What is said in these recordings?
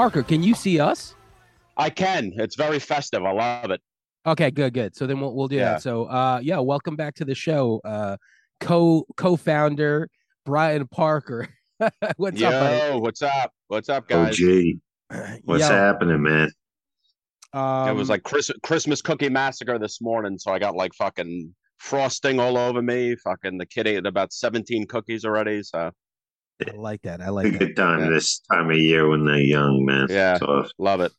Parker, can you see us? I can. It's very festive. I love it. Okay, good, good. So then we'll we'll do Yeah. that. So uh yeah, welcome back to the show. Uh co co-founder Brian Parker. What's Yo, up, buddy? what's up? What's up, guys? OG, what's Yo, happening, man? Um, it was like Chris, Christmas cookie massacre this morning, so I got like fucking frosting all over me. Fucking the kid ate about 17 cookies already. So I like that. I It's a like that. good time Yeah. this time of year when they're young, man. Yeah. So love it.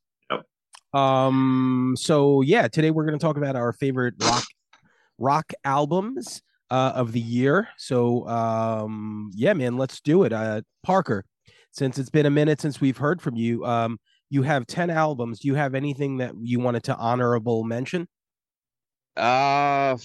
Um so yeah, today we're going to talk about our favorite rock rock albums uh of the year. So um yeah, man, let's do it. Uh Parker, since it's been a minute since we've heard from you, um you have 10 albums. Do you have anything that you wanted to honorable mention? Uh,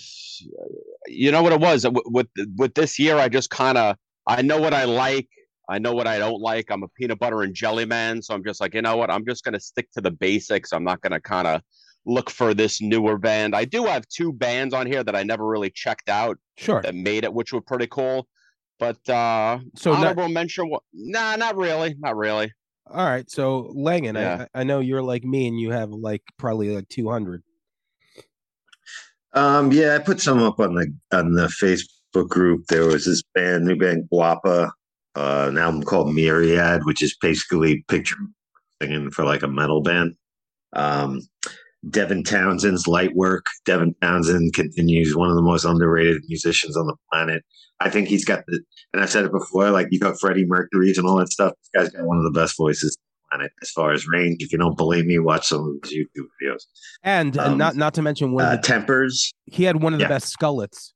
you know what it was with with, with this year. I just kind of I know what I like. I know what I don't like. I'm a peanut butter and jelly man, so I'm just like, you know what? I'm just gonna stick to the basics. I'm not gonna kind of look for this newer band. I do have two bands on here that I never really checked out Sure. that made it, which were pretty cool. But uh, So not, honorable mention, wa- nah, not really, not really. all right. So Langan, Yeah. I I know you're like me and you have like probably like 200. Um, yeah, I put some up on the on the Facebook group. There was this band, new band Guapa, uh, an album called Myriad, which is basically picture singing for like a metal band. Um, Devin Townsend's Light Work. Devin Townsend continues one of the most underrated musicians on the planet. I think he's got the, and I've said it before, like you got Freddie Mercury's and all that stuff. This guy's got one of the best voices on the planet as far as range. If you don't believe me, watch some of his YouTube videos. And, and Um, not not to mention one Uh, of the, Tempers, he had one of the yeah. best skullets.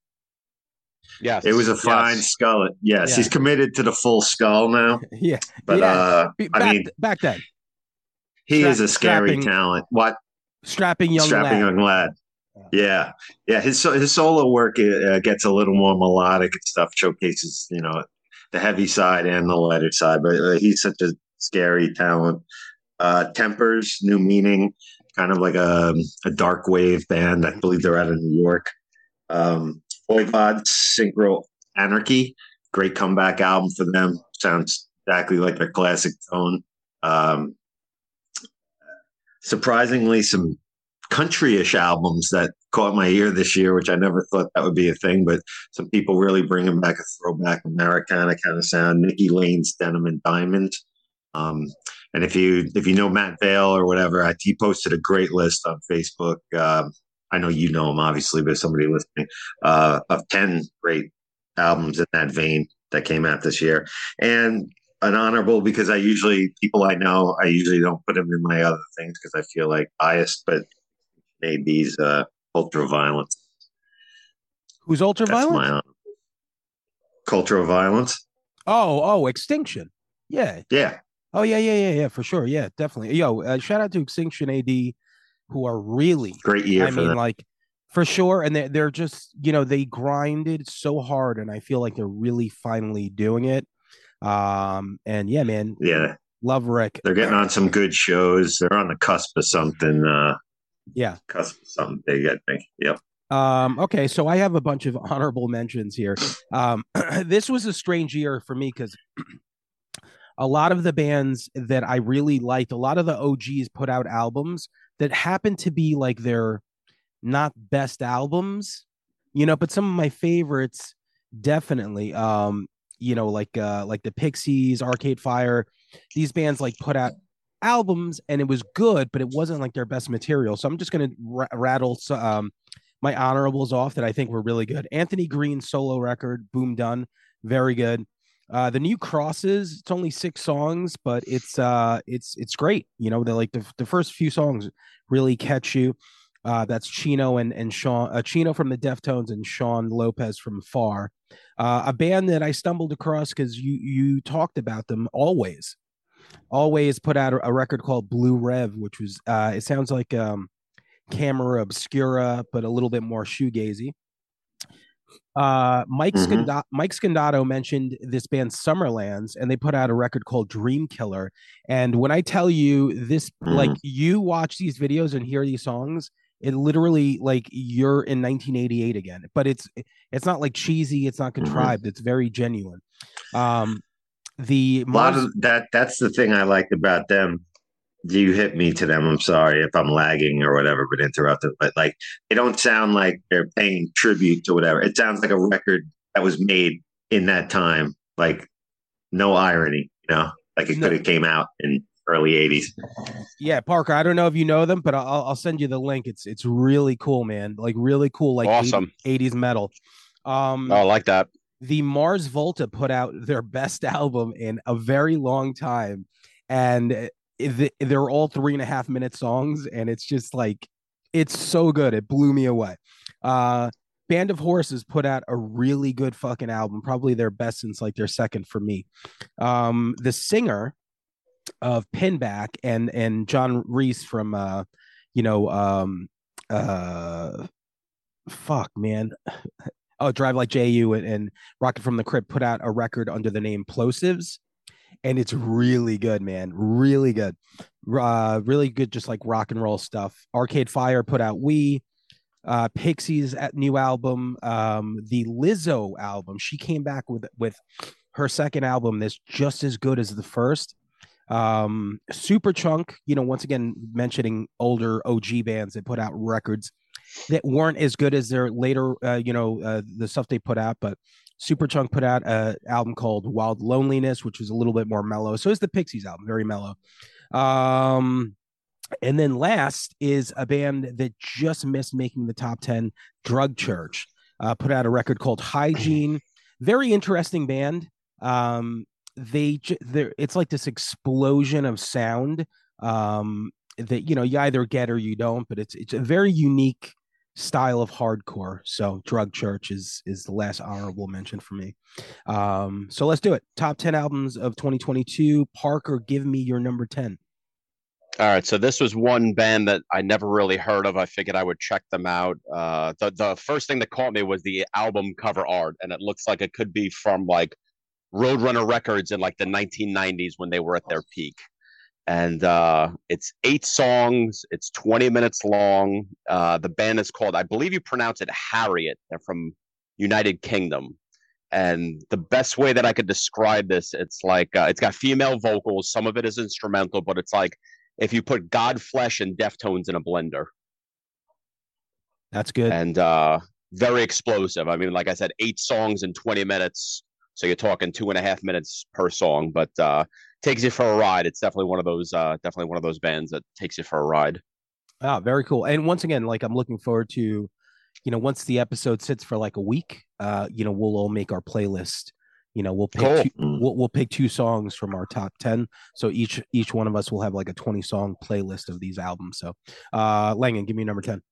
Yes, It was a yes. fine skull. Yes, Yeah. he's committed to the full skull now. yeah. But Yeah. uh, Be- I back, mean, back then, he is a scary strapping- talent. What strapping young strapping lad. young lad? Yeah, yeah. His his solo work uh, gets a little more melodic and stuff. Showcases you know the heavy side and the lighter side. But uh, he's such a scary talent. Uh, Tempers, New Meaning, kind of like a a dark wave band. I believe they're out of New York. Um, Voivod, Synchro Anarchy, great comeback album for them. Sounds exactly like their classic tone. Um, surprisingly, some country-ish albums that caught my ear this year, which I never thought that would be a thing. But some people really bringing back a throwback Americana kind of sound. Nikki Lane's Denim and Diamond. Um, and if you if you know Matt Vale or whatever, I, he posted a great list on Facebook. Um, I know you know him obviously, but somebody listening uh, of ten great albums in that vein that came out this year, and an honorable because I usually people I know I usually don't put them in my other things because I feel like biased, but maybe's uh, ultra violence. Who's ultra violent? Cultural violence. Oh, oh, Extinction. Yeah. Yeah, Oh, yeah, yeah, yeah, yeah, for sure. Yeah, definitely. Yo, uh, shout out to Extinction AD, who are really, great year I mean, them. like, for sure. And they're, they're just, you know, they grinded so hard, and I feel like they're really finally doing it. Um, and yeah, man, yeah, love Rick. they're getting on some good shows. They're on the cusp of something. Uh, Yeah. cusp of something big. I think. Yep. Um, okay, so I have a bunch of honorable mentions here. Um, this was a strange year for me because a lot of the bands that I really liked, a lot of the OGs put out albums that happened to be like their not best albums, you know, but some of my favorites definitely. Um, you know, like uh like the Pixies, Arcade Fire, these bands like put out albums and it was good, but it wasn't like their best material. So I'm just gonna ra- rattle um my honorables off that I think were really good. Anthony Green solo record, Boom Done, very good. Uh, the new crosses, it's only six songs, but it's uh it's it's great. You know, they're like the, the first few songs really catch you. Uh, that's Chino and and Sean uh, Chino from the Deftones and Shaun Lopez from Far. Uh, a band that I stumbled across because you you talked about them always. Alvvays put out a, a record called Blue Rev, which was uh, it sounds like um camera obscura, but a little bit more shoegazy. Uh, Mike Mhm. Scandato, Mike Scandato mentioned this band Summerlands, and they put out a record called Dream Killer. And when I tell you this, like Mhm. you watch these videos and hear these songs, it literally like you're in 1988 again. But it's it's not like cheesy, it's not Mhm. contrived, it's very genuine. Um, the A lot of that. That's the thing I liked about them. You hit me to them. I'm sorry if I'm lagging or whatever, but interrupted. But like, they don't sound like they're paying tribute to whatever. It sounds like a record that was made in that time. Like, no irony. You know, like it No. could have came out in early '80s. yeah, Parker. I don't know if you know them, but I'll I'll send you the link. It's it's really cool, man. Like really cool, like awesome. 80s metal. Um, Oh, I like that. the Mars Volta put out their best album in a very long time, and it- it- they're all three and a half minute songs, and it's just like it's so good. It blew me away. Uh, Band of Horses put out a really good fucking album, probably their best since like their second for me. Um, the singer of Pinback and and John Reis from uh, you know, um, uh, fuck man, oh Drive Like Jehu and, and Rocket from the Crypt put out a record under the name Plosivs, and it's really good, man, really good, uh, really good, just like rock and roll stuff. Arcade Fire put out We. Uh, Pixies at new album, um, the Lizzo album. She came back with with her second album that's just as good as the first. Um, Superchunk, you know, once again mentioning older OG bands that put out records that weren't as good as their later, uh, you know, uh, the stuff they put out. But Superchunk put out an album called Wild Loneliness, which was a little bit more mellow. So is the Pixies album, very mellow. Um, and then last is a band that just missed making the top 10, Drug Church. Uh, put out a record called Hygiene. Very interesting band. Um, they it's like this explosion of sound um that you know you either get or you don't but it's it's a very unique style of hardcore so drug church is is the last honorable mention for me um so let's do it top 10 albums of 2022 parker give me your number 10 All right, so this was one band that I never really heard of. I figured I would check them out. Uh, the the first thing that caught me was the album cover art, and it looks like it could be from like Roadrunner Records in like the 1990s when they were at their peak. And uh, it's eight songs. It's 20 minutes long. Uh, the band is called, I believe you pronounce it Heriot. They're from United Kingdom. And the best way that I could describe this, it's like uh, it's got female vocals. Some of it is instrumental, but it's like if you put Godflesh and Deftones in a blender, that's good and uh, very explosive. I mean, like I said, eight songs in 20 minutes. So you're talking two and a half minutes per song, but uh, takes you for a ride. It's definitely one of those, uh, definitely one of those bands that takes you for a ride. Ah, very cool. And once again, like I'm looking forward to, you know, once the episode sits for like a week, uh, you know, we'll all make our playlist. You know, we'll pick Cool. two, we'll, we'll pick two songs from our top 10. So each each one of us will have like a 20 song playlist of these albums. So uh Langan, give me number 10.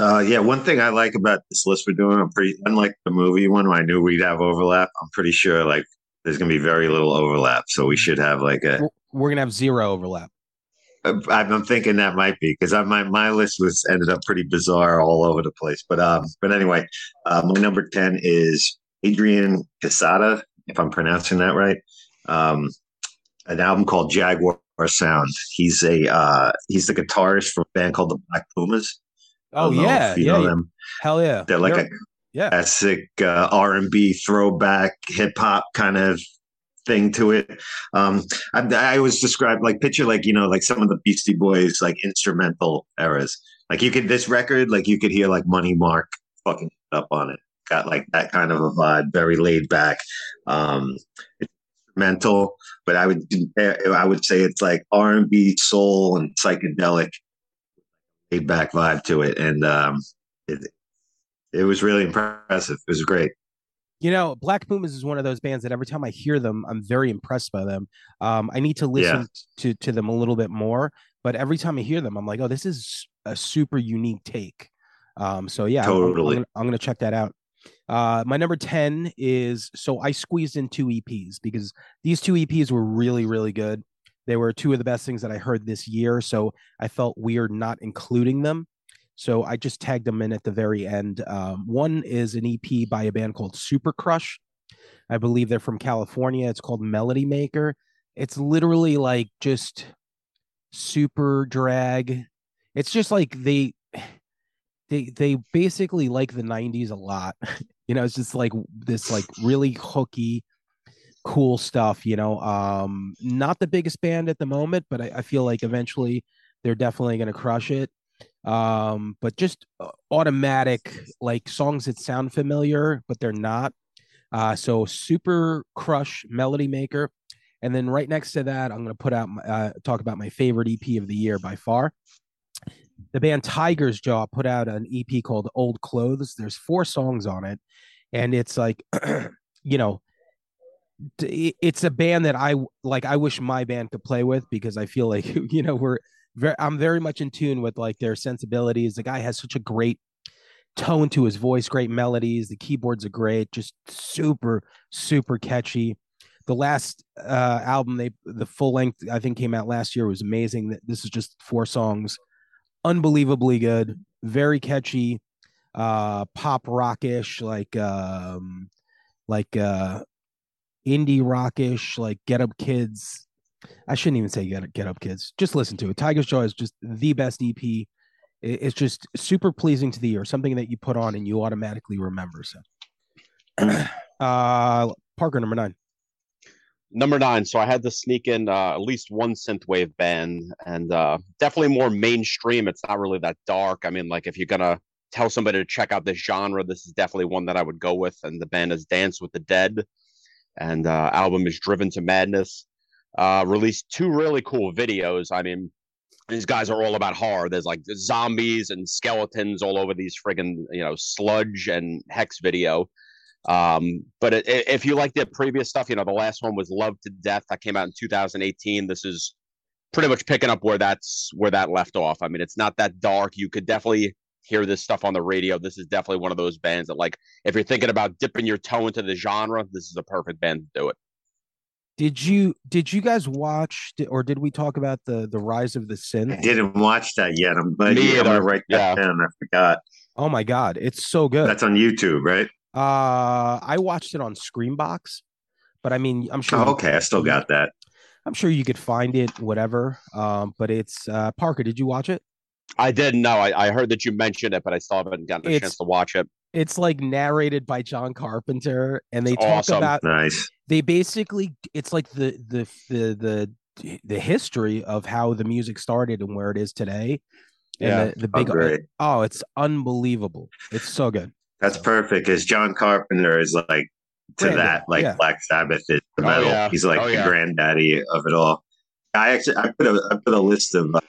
Uh, yeah, one thing I like about this list we're doing, I'm pretty unlike the movie one where I knew we'd have overlap. I'm pretty sure like there's gonna be very little overlap, so we should have like a. We're, gonna have zero overlap. I'm I'm thinking that might be because my my list was ended up pretty bizarre all over the place. But um, but anyway, uh, my number ten is Adrian Quesada, if I'm pronouncing that right. Um, an album called Jaguar Sound. He's a uh, he's the guitarist for a band called the Black Pumas. Oh yeah, you yeah, know yeah. them. hell yeah. They're like You're- a yeah. classic uh, R&B throwback hip hop kind of thing to it. Um, I, I always describe like picture like you know like some of the Beastie Boys like instrumental eras. Like you could this record like you could hear like Money Mark fucking up on it. Got like that kind of a vibe, very laid back. Um, it's instrumental, but I would I would say it's like R&B, soul, and psychedelic laid back vibe to it, and um, it, it was really impressive. It was great. You know, Black Pumas is one of those bands that every time I hear them, I'm very impressed by them. Um, I need to listen to to them a little bit more, but every time I hear them, I'm like, oh, this is a super unique take. Um, so yeah, I'm- I'm- I'm, Totally. I'm gonna check that out. Uh, my number 10 is so I squeezed in two EPs because these two EPs were really, really good. They were two of the best things that I heard this year, so I felt weird not including them. So I just tagged them in at the very end. Um, one is an EP by a band called Super Crush. I believe they're from California. It's called Melody Maker. It's literally like just Superdrag. It's just like they they they basically like the 90s a lot. you know, it's just like this like really hooky cool stuff, you know. Um not the biggest band at the moment, but I, I feel like eventually they're definitely gonna crush it. Um, but just uh, automatic like songs that sound familiar, but they're not. Uh, so Super Crush Melody Maker. And then right next to that, I'm going to put out, uh, talk about my favorite EP of the year by far. The band Tiger's Jaw put out an EP called Old Clothes. There's four songs on it. And it's like, you know, it's a band that I like. I wish my band could play with because I feel like, you know, we're very, I'm very much in tune with like their sensibilities. The guy has such a great tone to his voice, great melodies. The keyboards are great, just super, super catchy. The last uh, album, they the full length, I think came out last year, was amazing. This is just four songs, unbelievably good, very catchy, uh, pop rockish, like um, like uh, indie rockish, like Get Up Kids. I shouldn't even say Get up, Get Up Kids. Just listen to it. Tiger's Jaw is just the best EP it's just super pleasing to the ear something that you put on and you automatically remember so uh parker number nine Number nine. So I had to sneak in uh, at least one synthwave band, and uh, definitely more mainstream. It's not really that dark. I mean, like if you're gonna tell somebody to check out this genre, this is definitely one that I would go with. And the band is Dance with the Dead, and uh, album is Driven to Madness. Uh, released two really cool videos. I mean, these guys are all about horror. There's like zombies and skeletons all over these friggin' you know sludge and hex video. Um, but it, it- if you like the previous stuff, you know the last one was Love to Death that came out in 2018. This is pretty much picking up where that's where that left off. I mean, it's not that dark. You could definitely hear this stuff on the radio. This is definitely one of those bands that like if you're thinking about dipping your toe into the genre, this is a perfect band to do it. did you did you guys watch or did we talk about the the rise of the I synth didn't watch that yet. I'm glad Me you I'm gonna write that Yeah. down. I forgot. oh my god it's so good That's on YouTube, right? uh i watched it on screambox but i mean i'm sure Oh, you- okay, I still got that. i'm sure you could find it whatever um but it's uh parker did you watch it I didn't know. I, I heard that you mentioned it, but I still haven't gotten a It's- chance to watch it. it's like narrated by john carpenter and they It's talk awesome. about Nice. they basically it's like the the the the the history of how the music started and where it is today and Yeah. the, the Oh, big great. oh it's unbelievable it's so good That's perfect because John Carpenter is like to Granddad, that, like yeah. Black Sabbath is the Oh, metal. yeah. He's like Oh, the yeah. granddaddy of it all. I actually I put a I put a list of uh,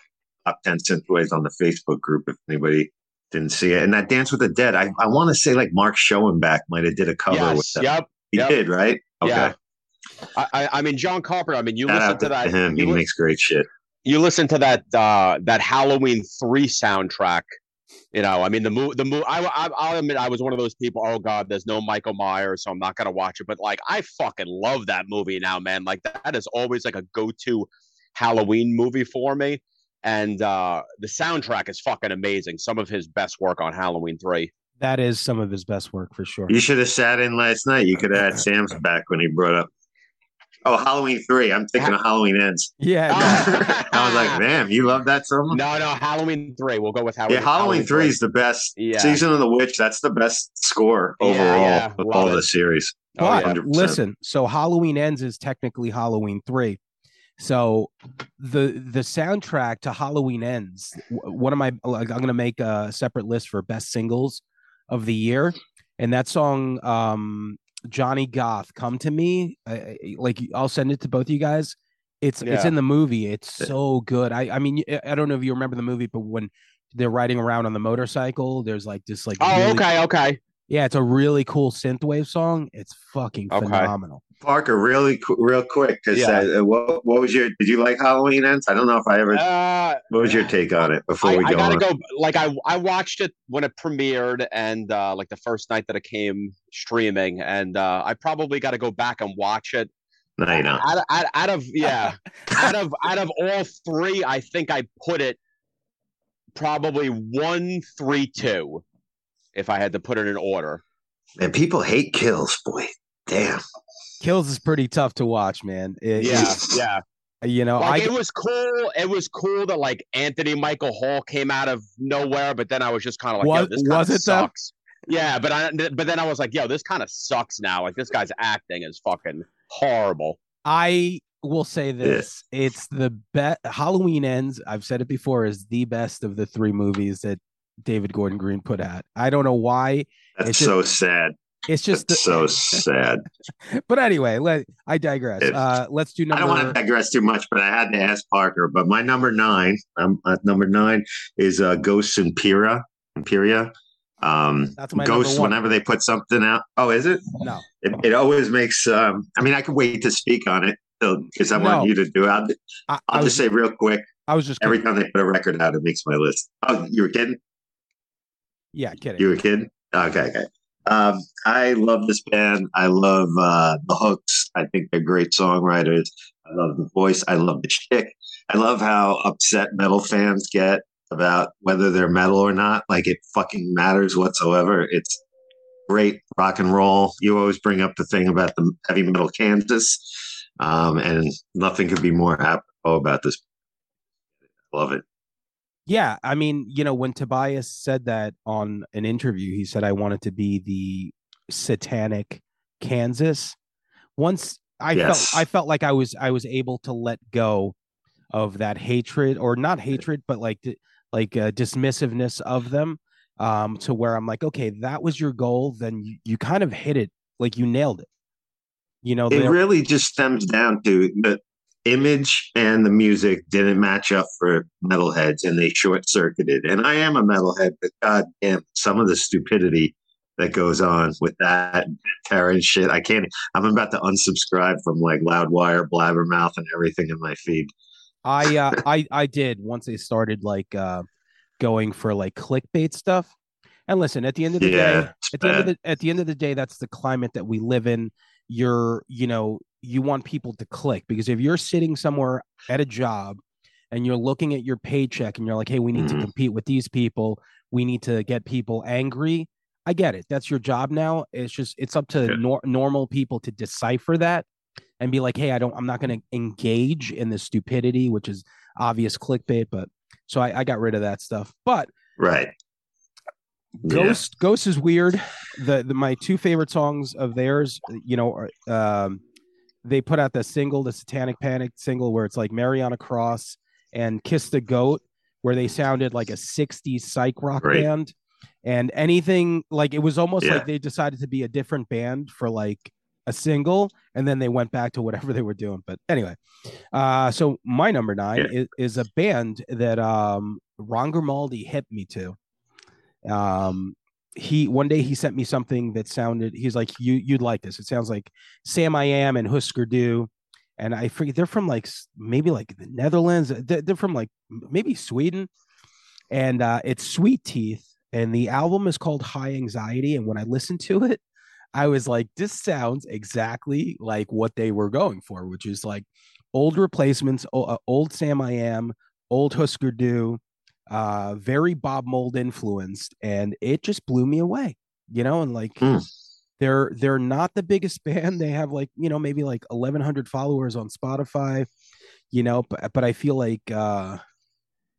top ten synthwaves on the Facebook group if anybody didn't see it. And that Dance with the Dead, I, I want to say like Mark Schoenbach might have did a cover with Yes. Yep. He yep. did, right? Okay. Yeah. I, I mean John Carpenter. I mean you Shout listen to to, that. him. He li- makes great shit. you listen to that uh that Halloween three soundtrack. You know, I mean the movie. The movie. I, I I'll admit I was one of those people. Oh God, there's no Michael Myers, so I'm not gonna watch it. But like, I fucking love that movie now, man. Like that is always like a go-to Halloween movie for me. And uh the soundtrack is fucking amazing. Some of his best work on Halloween three. that is some of his best work for sure You should have sat in last night. You could have had Sam's back when he brought up. Oh, Halloween three. I'm thinking of Halloween ends. yeah no, I was like, man, you love that so much. No, no, Halloween three. We'll go with Halloween. Yeah, Halloween three is the best. Yeah. Season of the Witch. That's the best score overall yeah, of love all it. the series. Oh, but yeah. 100%. listen so halloween ends is technically halloween 3 so the the soundtrack to halloween ends one of my like i'm gonna make a separate list for best singles of the year and that song um johnny goth come to me I, like i'll send it to both of you guys. It's it's in the movie. It's so good. I i mean i I don't know if you remember the movie but when they're riding around on the motorcycle there's like this like Oh, really- okay, okay. Yeah it's a really cool synthwave song it's fucking Okay. phenomenal Parker, really, real quick, because Yeah. uh, what, what was your? Did you like Halloween ends? I don't know if I ever. Uh, what was your take on it before I, we I go gotta on? go. Like I, I watched it when it premiered, and uh, like the first night that it came streaming, and uh, I probably got to go back and watch it. No, you don't. out, out, out of yeah, out of out of all three, I think I put it probably one, three, two, if I had to put it in order. And people hate kills, boy. Damn. Kills is pretty tough to watch, man. It- Yeah, yeah. you know, Like I it was cool. It was cool that like Anthony Michael Hall came out of nowhere, but then I was just kind of like, Was- yo, this kind was of it, though? sucks. Yeah, but I but then I was like, yo, this kind of sucks now. Like this guy's acting is fucking horrible. I will say this: it's the best. Halloween Ends. I've said it before is the best of the three movies that David Gordon Green put out. I don't know why. That's It's so sad. It's just the, so sad. But anyway, let I digress. Uh, let's do I don't want to digress too much, but I had to ask Parker. But my number nine, um, uh, number nine is uh, Ghosts Imperia. Imperia. Um, That's my Ghosts. Whenever they put something out, oh, is it? No, It, it always makes. Um, I mean, I can wait to speak on it because I No. want you to do. it. I'll, I, I I'll was just say real quick. I was just Every kidding. time they put a record out, it makes my list. Oh, you were kidding? Yeah, kidding. You were kidding? Okay, okay. Um, I love this band. I love uh, the hooks. I think they're great songwriters. I love the voice. I love the chick. I love how upset metal fans get about whether they're metal or not. Like it fucking matters whatsoever. It's great rock and roll. You always bring up the thing about the heavy metal Kansas, um, and nothing could be more apropos about this. Love it. Yeah, I mean, you know, when Tobias said that on an interview, he said I wanted to be the satanic Kansas. Once I Yes. felt I felt like I was I was able to let go of that hatred or not hatred, but like like uh, dismissiveness of them um to where I'm like, okay, that was your goal, then you, you kind of hit it like you nailed it. You know, it really just stems down to the image and the music didn't match up for metalheads and they short circuited. And I am a metalhead, but god damn some of the stupidity that goes on with that and Terror shit. I can't I'm about to unsubscribe from like Loudwire, Blabbermouth, and everything in my feed. I uh I I did once they started like uh going for like clickbait stuff. And listen, at the end of the day, Yeah, it's at the end of the at the end of the day, that's the climate that we live in. You're, you know, you want people to click because if you're sitting somewhere at a job and you're looking at your paycheck and you're like, hey, we need Mhm. to compete with these people, we need to get people angry. I get it. That's your job now. It's just it's up to Yeah. nor- normal people to decipher that and be like, hey, I don't, I'm not going to engage in the stupidity, which is obvious clickbait. But so I, I got rid of that stuff. But Right. Yeah. Ghost, Ghost is weird. The, the my two favorite songs of theirs, you know, are, um, they put out the single, the Satanic Panic single, where it's like Mary on a Cross and Kiss the Goat, where they sounded like a '60s psych rock Right. band. And anything like it was almost Yeah. like they decided to be a different band for like a single, and then they went back to whatever they were doing. But anyway, uh, so my number nine is, is a band that um, Ron Grimaldi hit me to. Um, he one day he sent me something that sounded. He's like, "You you'd like this? It sounds like Samiam and Husker Du." And I forget they're from like maybe like the Netherlands. They're, they're from like maybe Sweden, and uh, it's Sweet Teeth. And the album is called High Anxiety. And when I listened to it, I was like, this sounds exactly like what they were going for, which is like old replacements, uh, old Samiam, old Husker Du, uh, very Bob Mould influenced, and it just blew me away. You know, and like Hmm. they're they're not the biggest band. They have like you know maybe like eleven hundred followers on Spotify. You know, but but I feel like uh,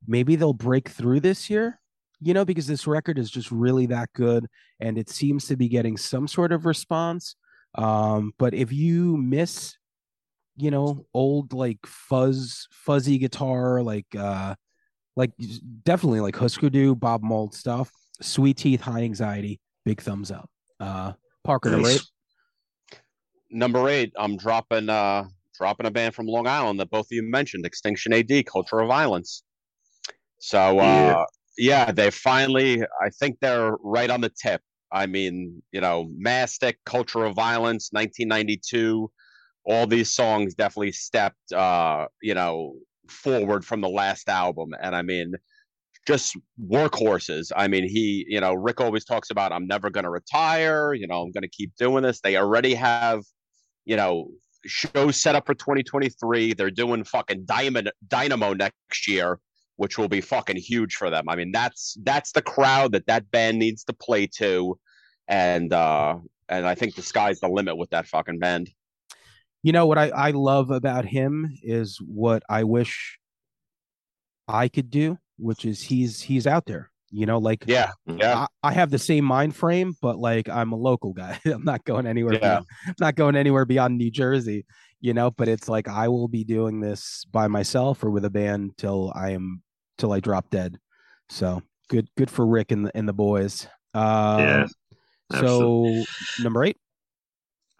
maybe they'll break through this year. You know, because this record is just really that good, and it seems to be getting some sort of response. Um, but if you miss, you know, old like fuzz fuzzy guitar, like uh like definitely like Husker Du, Bob Mould stuff, Sweet Teeth, High Anxiety, big thumbs up. Uh Parker number eight. Number eight, I'm dropping uh dropping a band from Long Island that both of you mentioned, Extinction AD, Culture of Violence. So uh Yeah. yeah, they finally I think they're right on the tip. I mean, you know, Mastic, Culture of Violence, 1992, all these songs definitely stepped uh, you know, forward from the last album. And I mean, just workhorses. I mean, he, you know, Rick always talks about I'm never going to retire, you know, I'm going to keep doing this. They already have, you know, shows set up for 2023. They're doing fucking Diamond Dynamo next year, which will be fucking huge for them. I mean, that's that's the crowd that that band needs to play to, and uh and I think the sky's the limit with that fucking band. You know what I, I love about him is what I wish I could do, which is he's he's out there. You know, like Yeah, yeah. I, I have the same mind frame, but like I'm a local guy. I'm not going anywhere. Yeah. Beyond, I'm not going anywhere beyond New Jersey. You know, but it's like I will be doing this by myself or with a band till I am till I drop dead. So good, good for Rick and the and the boys. Uh, Yeah, So number eight.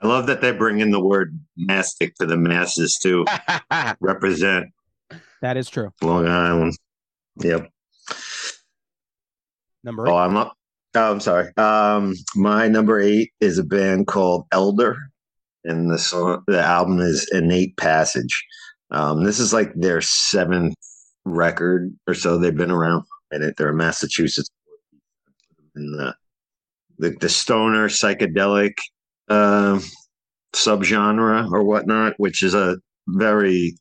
I love that they bring in the word mastic to the masses too. Represent That is true. Long Island. Yep. Number eight. Oh, I'm up. Oh, I'm sorry. Um, my number eight is a band called Elder, and the song, the album is Innate Passage. Um, this is like their seventh record or so. They've been around for a minute. They're a Massachusetts, in the the, the stoner psychedelic uh, subgenre or whatnot, which is a very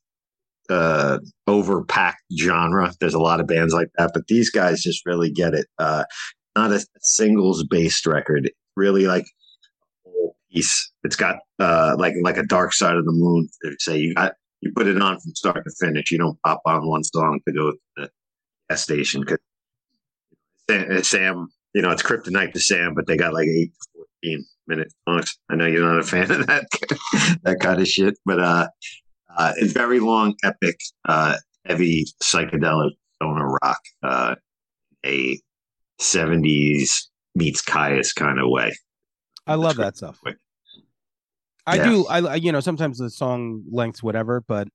uh overpacked genre. There's a lot of bands like that, but these guys just really get it. Uh not a singles based record. Really like a whole piece. It's got uh like like a dark side of the moon. They say you got you put it on from start to finish. You don't pop on one song to go to the gas station because Sam, you know, it's kryptonite to Sam, but they got like eight to fourteen minute songs. I know you're not a fan of that that kind of shit, but uh uh, it's very long, epic, uh, heavy psychedelic stoner rock, uh, a 70s meets Kyuss kind of way. I love That's that stuff. quick. I Yeah. do. I I- you know sometimes the song lengths whatever, but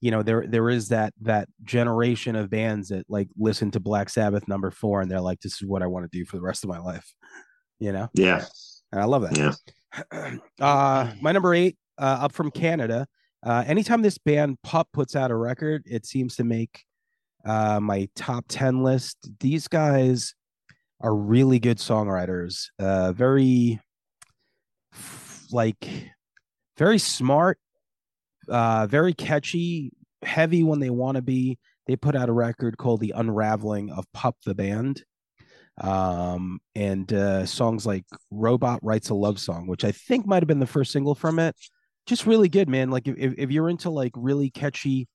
you know there there is that that generation of bands that like listen to Black Sabbath number four and they're like, this is what I want to do for the rest of my life. You know, Yeah, and I love that. yeah. uh my number eight uh up from canada. Uh anytime this band pup puts out a record it seems to make uh my top 10 list. These guys are really good songwriters. Uh very like very smart uh very catchy heavy when they want to be. They put out a record called the unraveling of pup the band um and uh songs like robot writes a love song which i think might have been the first single from it just really good man. Like if, if you're into like really catchy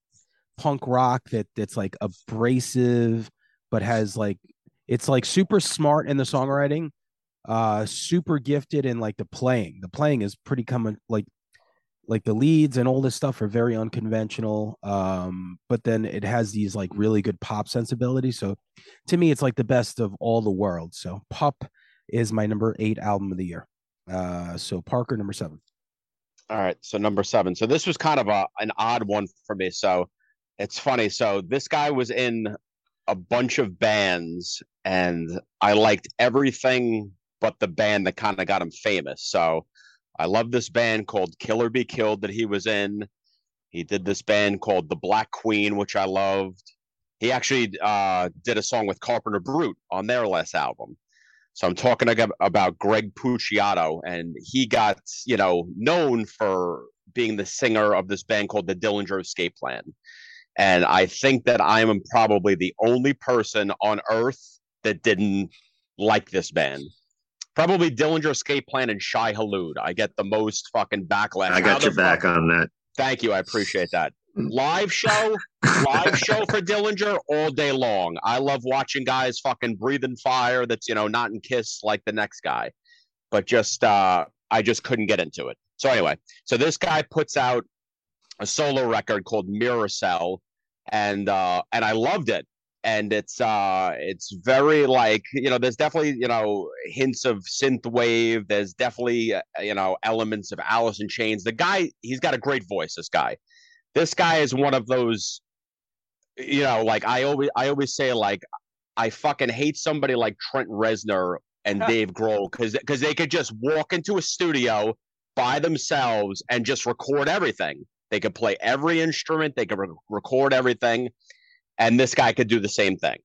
punk rock that that's like abrasive but has like it's like super smart in the songwriting uh super gifted in like the playing. The playing is pretty common like like the leads and all this stuff are very unconventional um but then it has these like really good pop sensibilities so to me it's like the best of all the world so pop is my number eight album of the year uh so parker number seven All right, so number seven. So this was kind of a an odd one for me. So it's funny. So this guy was in a bunch of bands, and I liked everything but the band that kind of got him famous. So I love this band called Killer Be Killed that he was in. He did this band called The Black Queen, which I loved. He actually uh, did a song with Carpenter Brut on their last album. So I'm talking about Greg Puciato, and he got you know known for being the singer of this band called the Dillinger Escape Plan. And I think that I am probably the only person on earth that didn't like this band. Probably Dillinger Escape Plan and Shai Hulud. I get the most fucking backlash. I got your back fuck- on that. Thank you. I appreciate that. Live show, live show for Dillinger all day long. I love watching guys fucking breathing fire that's, you know, not in Kiss like the next guy. But just, uh, I just couldn't get into it. So anyway, so this guy puts out a solo record called Mirrorcell, and uh, and I loved it. And it's uh, it's very like you know, there's definitely you know hints of synth wave. There's definitely uh, you know elements of Alice in Chains. The guy, he's got a great voice. This guy, this guy is one of those, you know, like I always I always say like I fucking hate somebody like Trent Reznor and Dave Grohl because because they could just walk into a studio by themselves and just record everything. They could play every instrument. They could re- record everything, and this guy could do the same thing.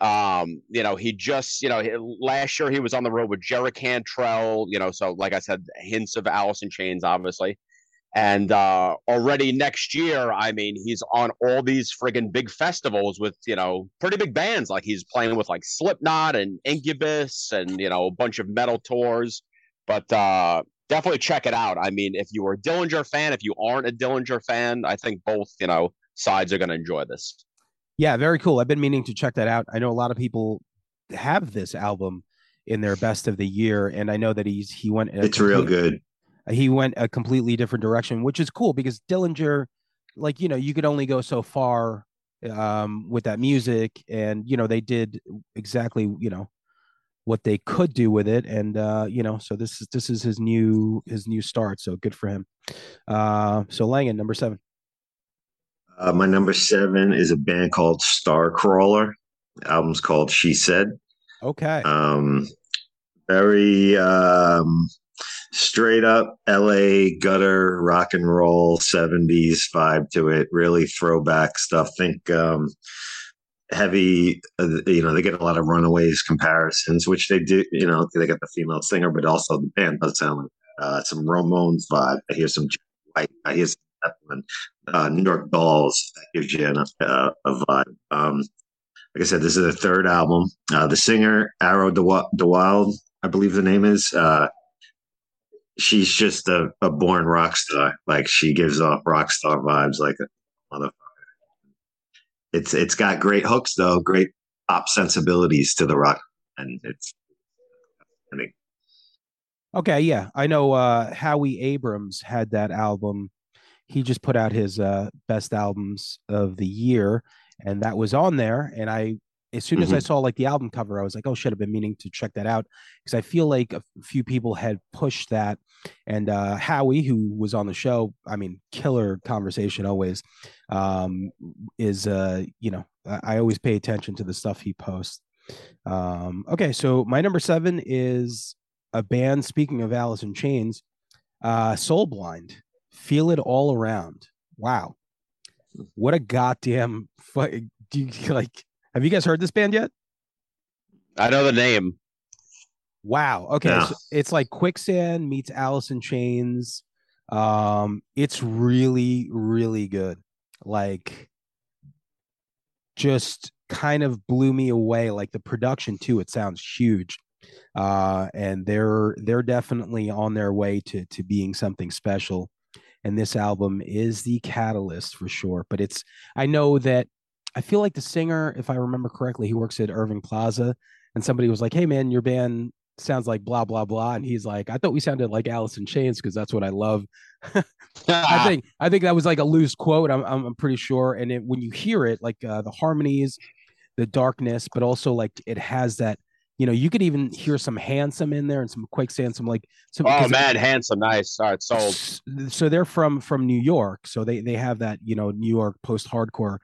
Um, you know, he just, you know, last year he was on the road with Jerry Cantrell. You know, so like I said, hints of Alice in Chains, obviously. And uh, already next year, I mean, he's on all these friggin' big festivals with, you know, pretty big bands. Like he's playing with like Slipknot and Incubus and, you know, a bunch of metal tours. But uh, definitely check it out. I mean, if you are a Dillinger fan, if you aren't a Dillinger fan, I think both, you know, sides are going to enjoy this. Yeah, very cool. I've been meaning to check that out. I know a lot of people have this album in their best of the year, and I know that he's he went. It's real good. He went a completely different direction, which is cool because Dillinger, like you know, you could only go so far um, with that music, and you know they did exactly you know what they could do with it, and uh, you know, so this is this is his new his new start. So good for him. Uh, so Langan number seven. Uh, my number seven is a band called Starcrawler. The album's called She Said. Okay. Um, very um, straight up LA gutter rock and roll 70s vibe to it. Really throwback stuff. Think um, heavy, uh, you know, they get a lot of Runaways comparisons, which they do, you know, they got the female singer, but also the band does sound like uh, some Ramones vibe. I hear some White. I hear some Zeppelin, uh, New York Dolls. That gives you an, uh, a vibe. Um, like I said, this is the third album. Uh, the singer Arrow de Wilde, I believe the name is. Uh, she's just a, a born rock star. Like she gives off rock star vibes, like a motherfucker. It's it's got great hooks though, great pop sensibilities to the rock, and it's. I Okay, yeah. I know uh Howie Abrams had that album. He just put out his uh best albums of the year and that was on there and I as soon as I saw like the album cover I was like, "Oh shit, I've been meaning to check that out" because I feel like a few people had pushed that and uh Howie who was on the show, I mean, killer conversation always um is uh you know, I, always pay attention to the stuff he posts. Um okay, so my number 7 is a band speaking of alice in chains uh soul blind feel it all around. Wow. What a goddamn fu- do you like have you guys heard this band yet? I know the name. wow. Okay Yeah. so it's like quicksand meets alice in chains. Um it's really really good. Like just kind of blew me away. Like the production too it sounds huge. Uh and they're they're definitely on their way to to being something special and this album is the catalyst for sure but it's i know that i feel like the singer if i remember correctly he works at irving plaza and somebody was like hey man your band sounds like blah blah blah and he's like i thought we sounded like alice in chains because that's what i love I think I think that was like a loose quote. I'm I'm, I'm pretty sure. And it, when you hear it, like uh, the harmonies, the darkness, but also like it has that. You know, you could even hear some handsome in there and some quicksand, some like some. Oh man, handsome, nice. All right, sold. So they're from from New York, so they they have that you know New York post hardcore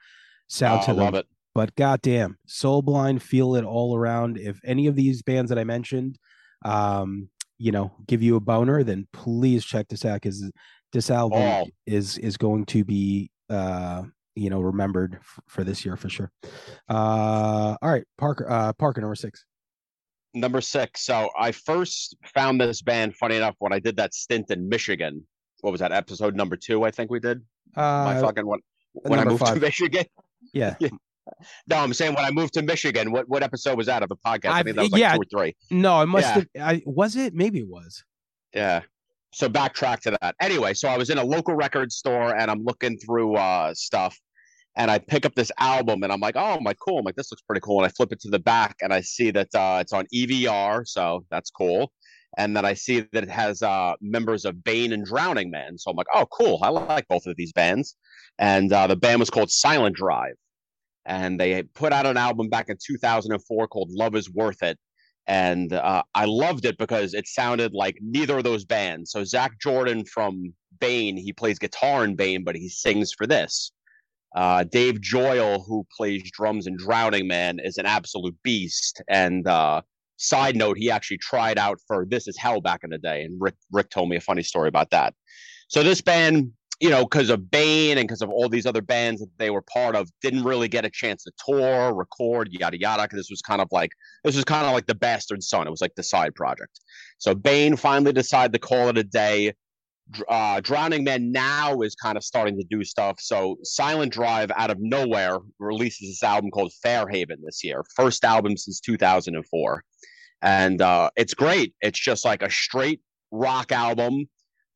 sound Oh, to I them. love it. But goddamn, Soul Blind, feel it all around. If any of these bands that I mentioned, um, you know, give you a boner, then please check this out because this album All. is is going to be uh you know remembered f- for this year for sure. Uh, all right, Parker, uh, Parker number six. Number six. So I first found this band, funny enough, when I did that stint in Michigan. What was that episode number two? I think we did. My Uh, fucking one. When I moved to five. Michigan. yeah, No, I'm saying when I moved to Michigan. What what episode was that of the podcast? I I've- think that was like yeah. two or three. no, it must Yeah. have. I was it. Maybe it was. Yeah. So backtrack to that. Anyway, so I was in a local record store and I'm looking through uh stuff and I pick up this album and I'm like, oh my cool. I'm like, this looks pretty cool. And I flip it to the back and I see that uh it's on EVR, so that's cool. And then I see that it has uh members of Bane and Drowning Man. So I'm like, oh cool. I like both of these bands. And uh the band was called Silent Drive. And they put out an album back in 2004 called Love is Worth It and uh, I loved it because it sounded like neither of those bands. So Zach Jordan from Bane, he plays guitar in Bane, but he sings for this. Uh, Dave Joyle, who plays drums in Drowning Man, is an absolute beast. And uh, side note, he actually tried out for This Is Hell back in the day, and Rick Rick told me a funny story about that. So this band, you know, because of Bane and because of all these other bands that they were part of, didn't really get a chance to tour, record, yada yada. Because this was kind of like this was kind of like the bastard son. It was like the side project. So Bane finally decided to call it a day. Uh, Drowning Man now is kind of starting to do stuff. So Silent Drive, out of nowhere, releases this album called Fairhaven this year, first album since 2004, and uh, it's great. It's just like a straight rock album.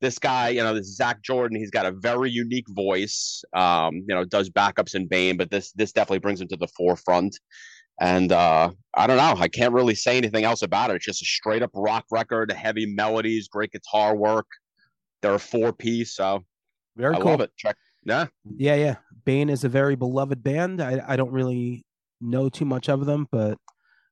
This guy, you know, this is Zach Jordan. He's got a very unique voice. Um, you know, does backups in Bane, but this this definitely brings him to the forefront. And uh, I don't know. I can't really say anything else about it. It's just a straight up rock record, heavy melodies, great guitar work. They're a four piece, so Very I cool. love it. Check. Yeah. Yeah, yeah. Bane is a very beloved band. I, I don't really know too much of them, but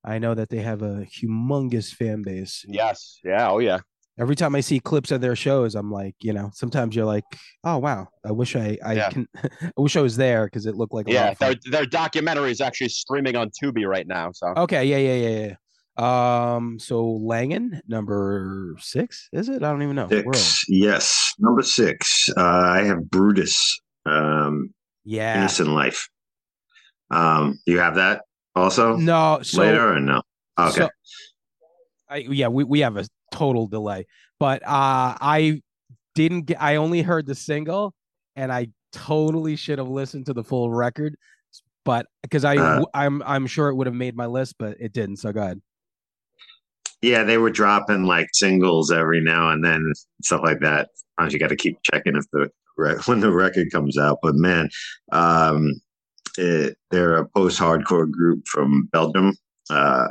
I know that they have a humongous fan base. Yes. Yeah. Oh yeah. Every time I see clips of their shows, I'm like, you know, sometimes you're like, oh wow, I wish I I Yeah. can I wish I was there because it looked like a lot Yeah. Their their documentary is actually streaming on Tubi right now. So Okay, yeah, yeah, yeah, yeah. Um, so Langan, number six, is it? I don't even know. Six, yes, number six. Uh, I have Brutus, um, Yeah. Unison Life. Um, you have that also No, so later or no? Okay. So, I, yeah, we, we have a total delay, but uh, I didn't get. I only heard the single, and I totally should have listened to the full record, but because I Uh. I'm I'm sure it would have made my list, but it didn't. So go ahead. Yeah, they were dropping like singles every now and then, stuff like that. Sometimes you got to keep checking if the when the record comes out. But man, um, it, they're a post-hardcore group from Belgium. Uh,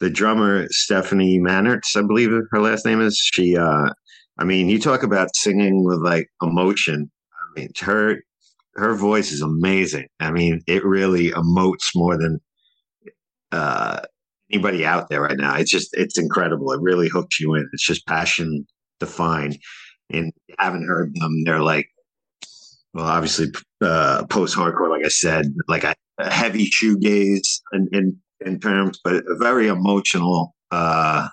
the drummer Stefanie Mannaerts, I believe her last name is. She, uh, I mean, you talk about singing with like emotion. I mean, her her voice is amazing. I mean, it really emotes more than uh, anybody out there right now. It's just it's incredible. It really hooks you in. It's just passion defined. And haven't heard them, they're like, well, obviously uh, post hardcore, like I said, like a, a heavy shoegaze in, in in terms, but a very emotional, uh,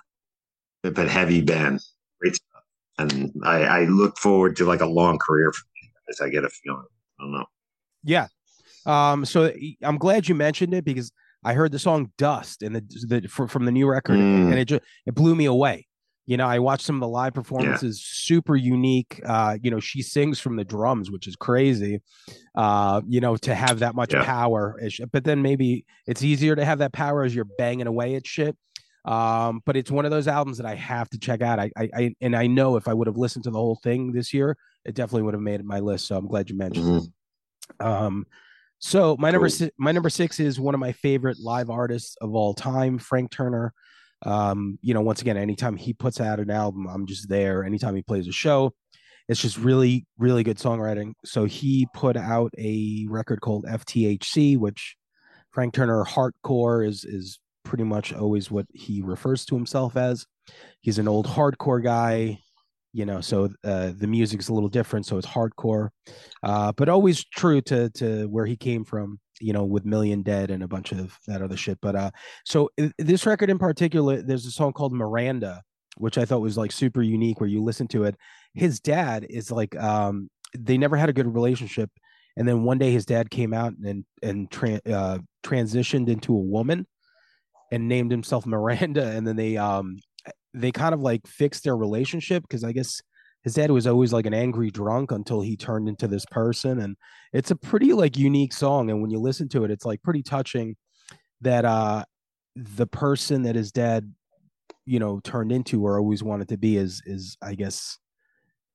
but heavy band. Great stuff. And I, I look forward to like a long career for these guys. I get a feeling. I don't know. Yeah. Um. So I'm glad you mentioned it because I heard the song "Dust" and the, the from the new record, Mm. and it just it blew me away. You know, I watched some of the live performances, super unique. Uh, you know, she sings from the drums, which is crazy. Uh, you know, to have that much Yeah. power, but then maybe it's easier to have that power as you're banging away at shit. Um, but it's one of those albums that I have to check out. I, I, I and I know if I would have listened to the whole thing this year, it definitely would have made my list. So I'm glad you mentioned. it. Mhm. Um, so my number Cool. si- my number six is one of my favorite live artists of all time, Frank Turner. Um, you know, once again, anytime he puts out an album, I'm just there. Anytime he plays a show, it's just really, really good songwriting. So he put out a record called FTHC, which Frank Turner hardcore is is pretty much always what he refers to himself as. He's an old hardcore guy, you know, so uh, the music's a little different, so it's hardcore, uh, but always true to to where he came from, you know, with Million Dead and a bunch of that other shit. But uh, so this record in particular, there's a song called Miranda, which I thought was like super unique, where you listen to it. His dad is like, um, they never had a good relationship, and then one day his dad came out and and tra- uh, transitioned into a woman and named himself Miranda, and then they um they kind of like fixed their relationship because I guess his dad was always like an angry drunk until he turned into this person, and it's a pretty like unique song, and when you listen to it, it's like pretty touching that uh the person that his dad you know turned into or always wanted to be is is I guess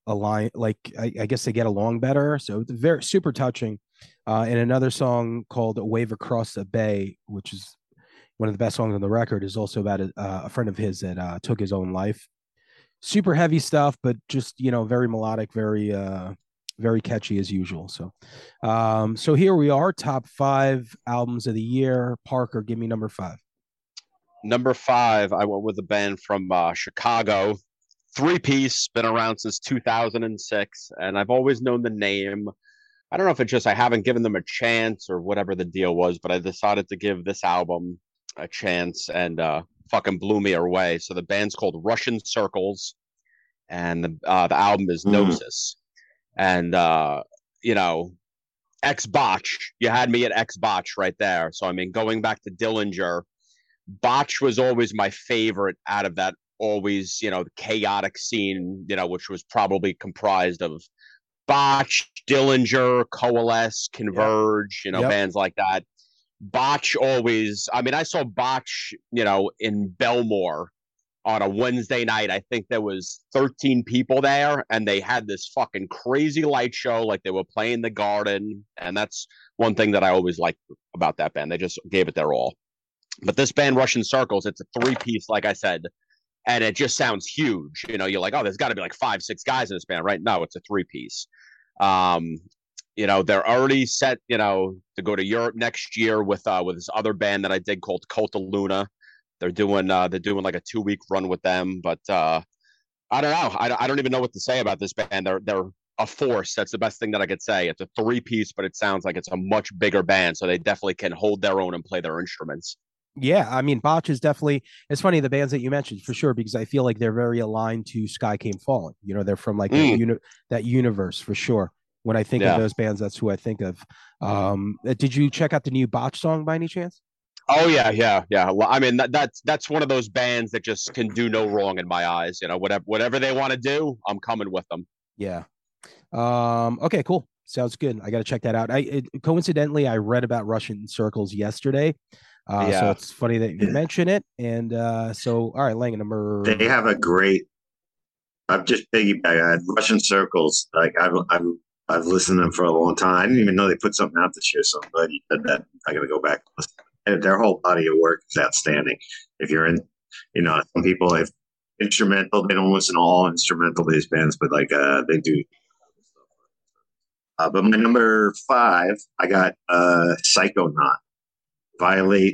align like I, I guess they get along better so it's very super touching uh and another song called a wave across the bay which is one of the best songs on the record is also about a, uh, a friend of his that uh took his own life. Super heavy stuff but just you know very melodic very uh very catchy as usual. So um so here we are top five albums of the year. Parker give me number five. Number five, I went with a band from uh, Chicago, three piece, been around since 2006, and I've always known the name. I don't know if it's just I haven't given them a chance or whatever the deal was, but I decided to give this album a chance and uh, fucking blew me away. So the band's called Russian Circles, and the uh, the album is Mm. Gnosis, and uh, you know. X Botch, you had me at X Botch right there. So I mean, going back to Dillinger, Botch was always my favorite out of that always, you know, the chaotic scene, you know, which was probably comprised of Botch, Dillinger, Coalesce, Converge, you know, Yep. bands like that. Botch always, I mean, I saw Botch, you know, in Bellmore on a Wednesday night. I think there was 13 people there and they had this fucking crazy light show like they were playing the garden and that's one thing that I always liked about that band. They just gave it their all. But this band Russian Circles, it's a three piece like I said, and it just sounds huge. You know, you're like, "Oh, there's got to be like 5 6 guys in this band." Right? No, it's a three piece. Um you know they're already set you know to go to europe next year with uh with this other band that i did called cult of luna they're doing uh they're doing like a two week run with them but uh i don't know I, I don't even know what to say about this band they're they're a force that's the best thing that i could say it's a three piece but it sounds like it's a much bigger band so they definitely can hold their own and play their instruments Yeah, I mean, Botch is definitely. It's funny the bands that you mentioned for sure because I feel like they're very aligned to Skycamefalling. You know, they're from like that, Mm. uni- that universe for sure. When I think Yeah. of those bands, that's who I think of. Um, uh, did you check out the new Botch song by any chance? oh yeah yeah yeah Well, i mean that, that's that's one of those bands that just can do no wrong in my eyes you know whatever whatever they want to do i'm coming with them Yeah. Um, okay, cool. Sounds good. I got to check that out. I it, coincidentally I read about Russian circles yesterday. Uh, so it's funny that you mention it. And uh, so all right, Lang number They have a great. I've just piggyback. I had Russian circles. Like I've I've I've listened to them for a long time. I didn't even know they put something out this year. So I'm glad you said that. I got to go back. and. Their whole body of work is outstanding. If you're in, you know, some people if instrumental, they don't listen to all instrumental based bands, but like uh they do. Uh, but my number five, I got uh Psychonaut. Violate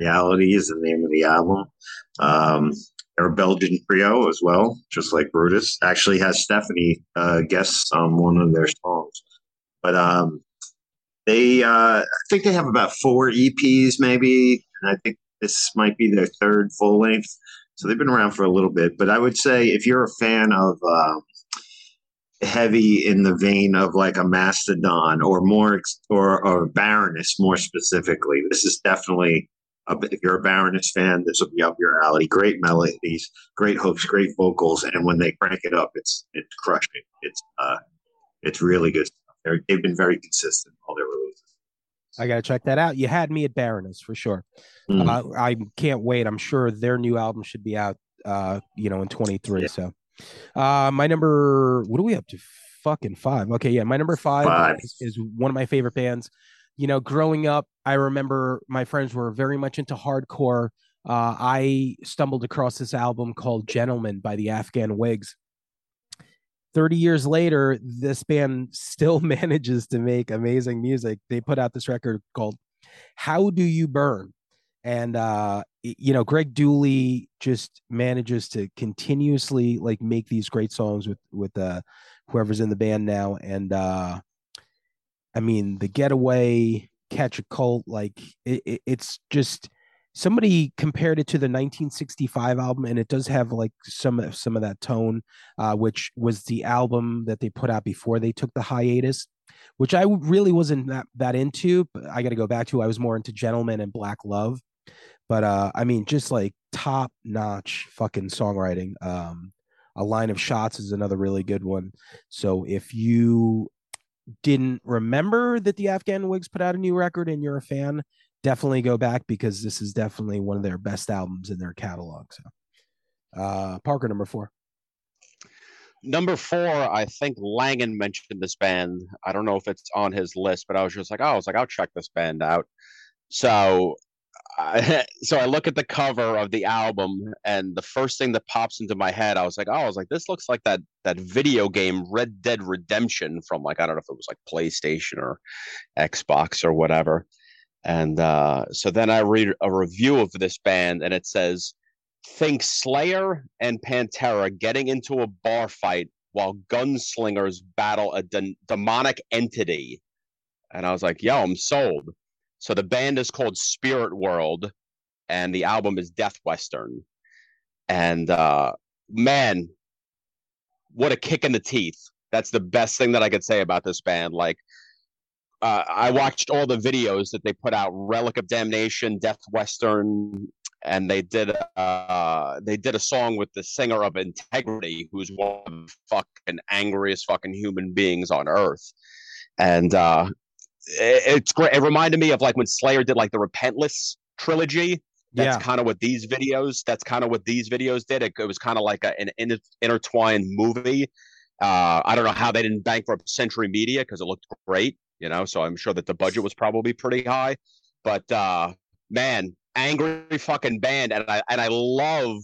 Reality is the name of the album. Um, a Belgian trio as well, just like Brutus. Actually, has Stefanie uh, guests on one of their songs. But um, they, uh, I think they have about four EPs, maybe, and I think this might be their third full length. So they've been around for a little bit. But I would say if you're a fan of um, heavy in the vein of like a Mastodon or more, or or Baroness more specifically, this is definitely if you're a Baroness fan, this will be up your alley. Great melodies, great hooks, great vocals, and when they crank it up, it's it's crushing. It's uh, it's really good. Stuff. They're, they've been very consistent all their releases. I got to check that out. You had me at Baroness for sure. Mm. Uh, I can't wait. I'm sure their new album should be out, uh, you know, in 23. Yeah. So, uh, my number, what are we up to? Fucking five. Okay. Yeah. My number five, Five. Is, is one of my favorite bands. You know, growing up, I remember my friends were very much into hardcore. Uh, I stumbled across this album called Gentleman by the Afghan Whigs. 30 years later, this band still manages to make amazing music. They put out this record called How Do You Burn? And uh you know, Greg Dulli just manages to continuously like make these great songs with with uh whoever's in the band now. And uh I mean, the getaway, catch a colt, like it, it, it's just somebody compared it to the 1965 album, and it does have like some of some of that tone, uh, which was the album that they put out before they took the hiatus, which I really wasn't that that into. But I got to go back to. I was more into Gentleman and Black Love, but uh, I mean, just like top notch fucking songwriting. Um, a line of shots is another really good one. So if you didn't remember that the Afghan Whigs put out a new record and you're a fan, definitely go back because this is definitely one of their best albums in their catalog. So, uh, Parker number four. Number four, I think Langan mentioned this band. I don't know if it's on his list, but I was just like, oh, I was like, I'll check this band out. So, I, so I look at the cover of the album, and the first thing that pops into my head, I was like, oh, I was like, this looks like that that video game Red Dead Redemption from like I don't know if it was like PlayStation or Xbox or whatever. And uh, so then I read a review of this band, and it says, "Think Slayer and Pantera getting into a bar fight while gunslingers battle a de- demonic entity." And I was like, "Yo, I'm sold." So the band is called Spirit World, and the album is Death Western. And uh, man, what a kick in the teeth! That's the best thing that I could say about this band. Like uh, I watched all the videos that they put out: Relic of Damnation, Death Western, and they did uh they did a song with the singer of Integrity, who's one of the fucking angriest fucking human beings on earth, and uh it's great. It reminded me of like when Slayer did like the Repentless trilogy. That's Yeah. kind of what these videos. That's kind of what these videos did. It, it was kind of like a, an inter- intertwined movie. Uh, I don't know how they didn't bankrupt Century Media because it looked great, you know. So I'm sure that the budget was probably pretty high. But uh, man, angry fucking band, and I and I love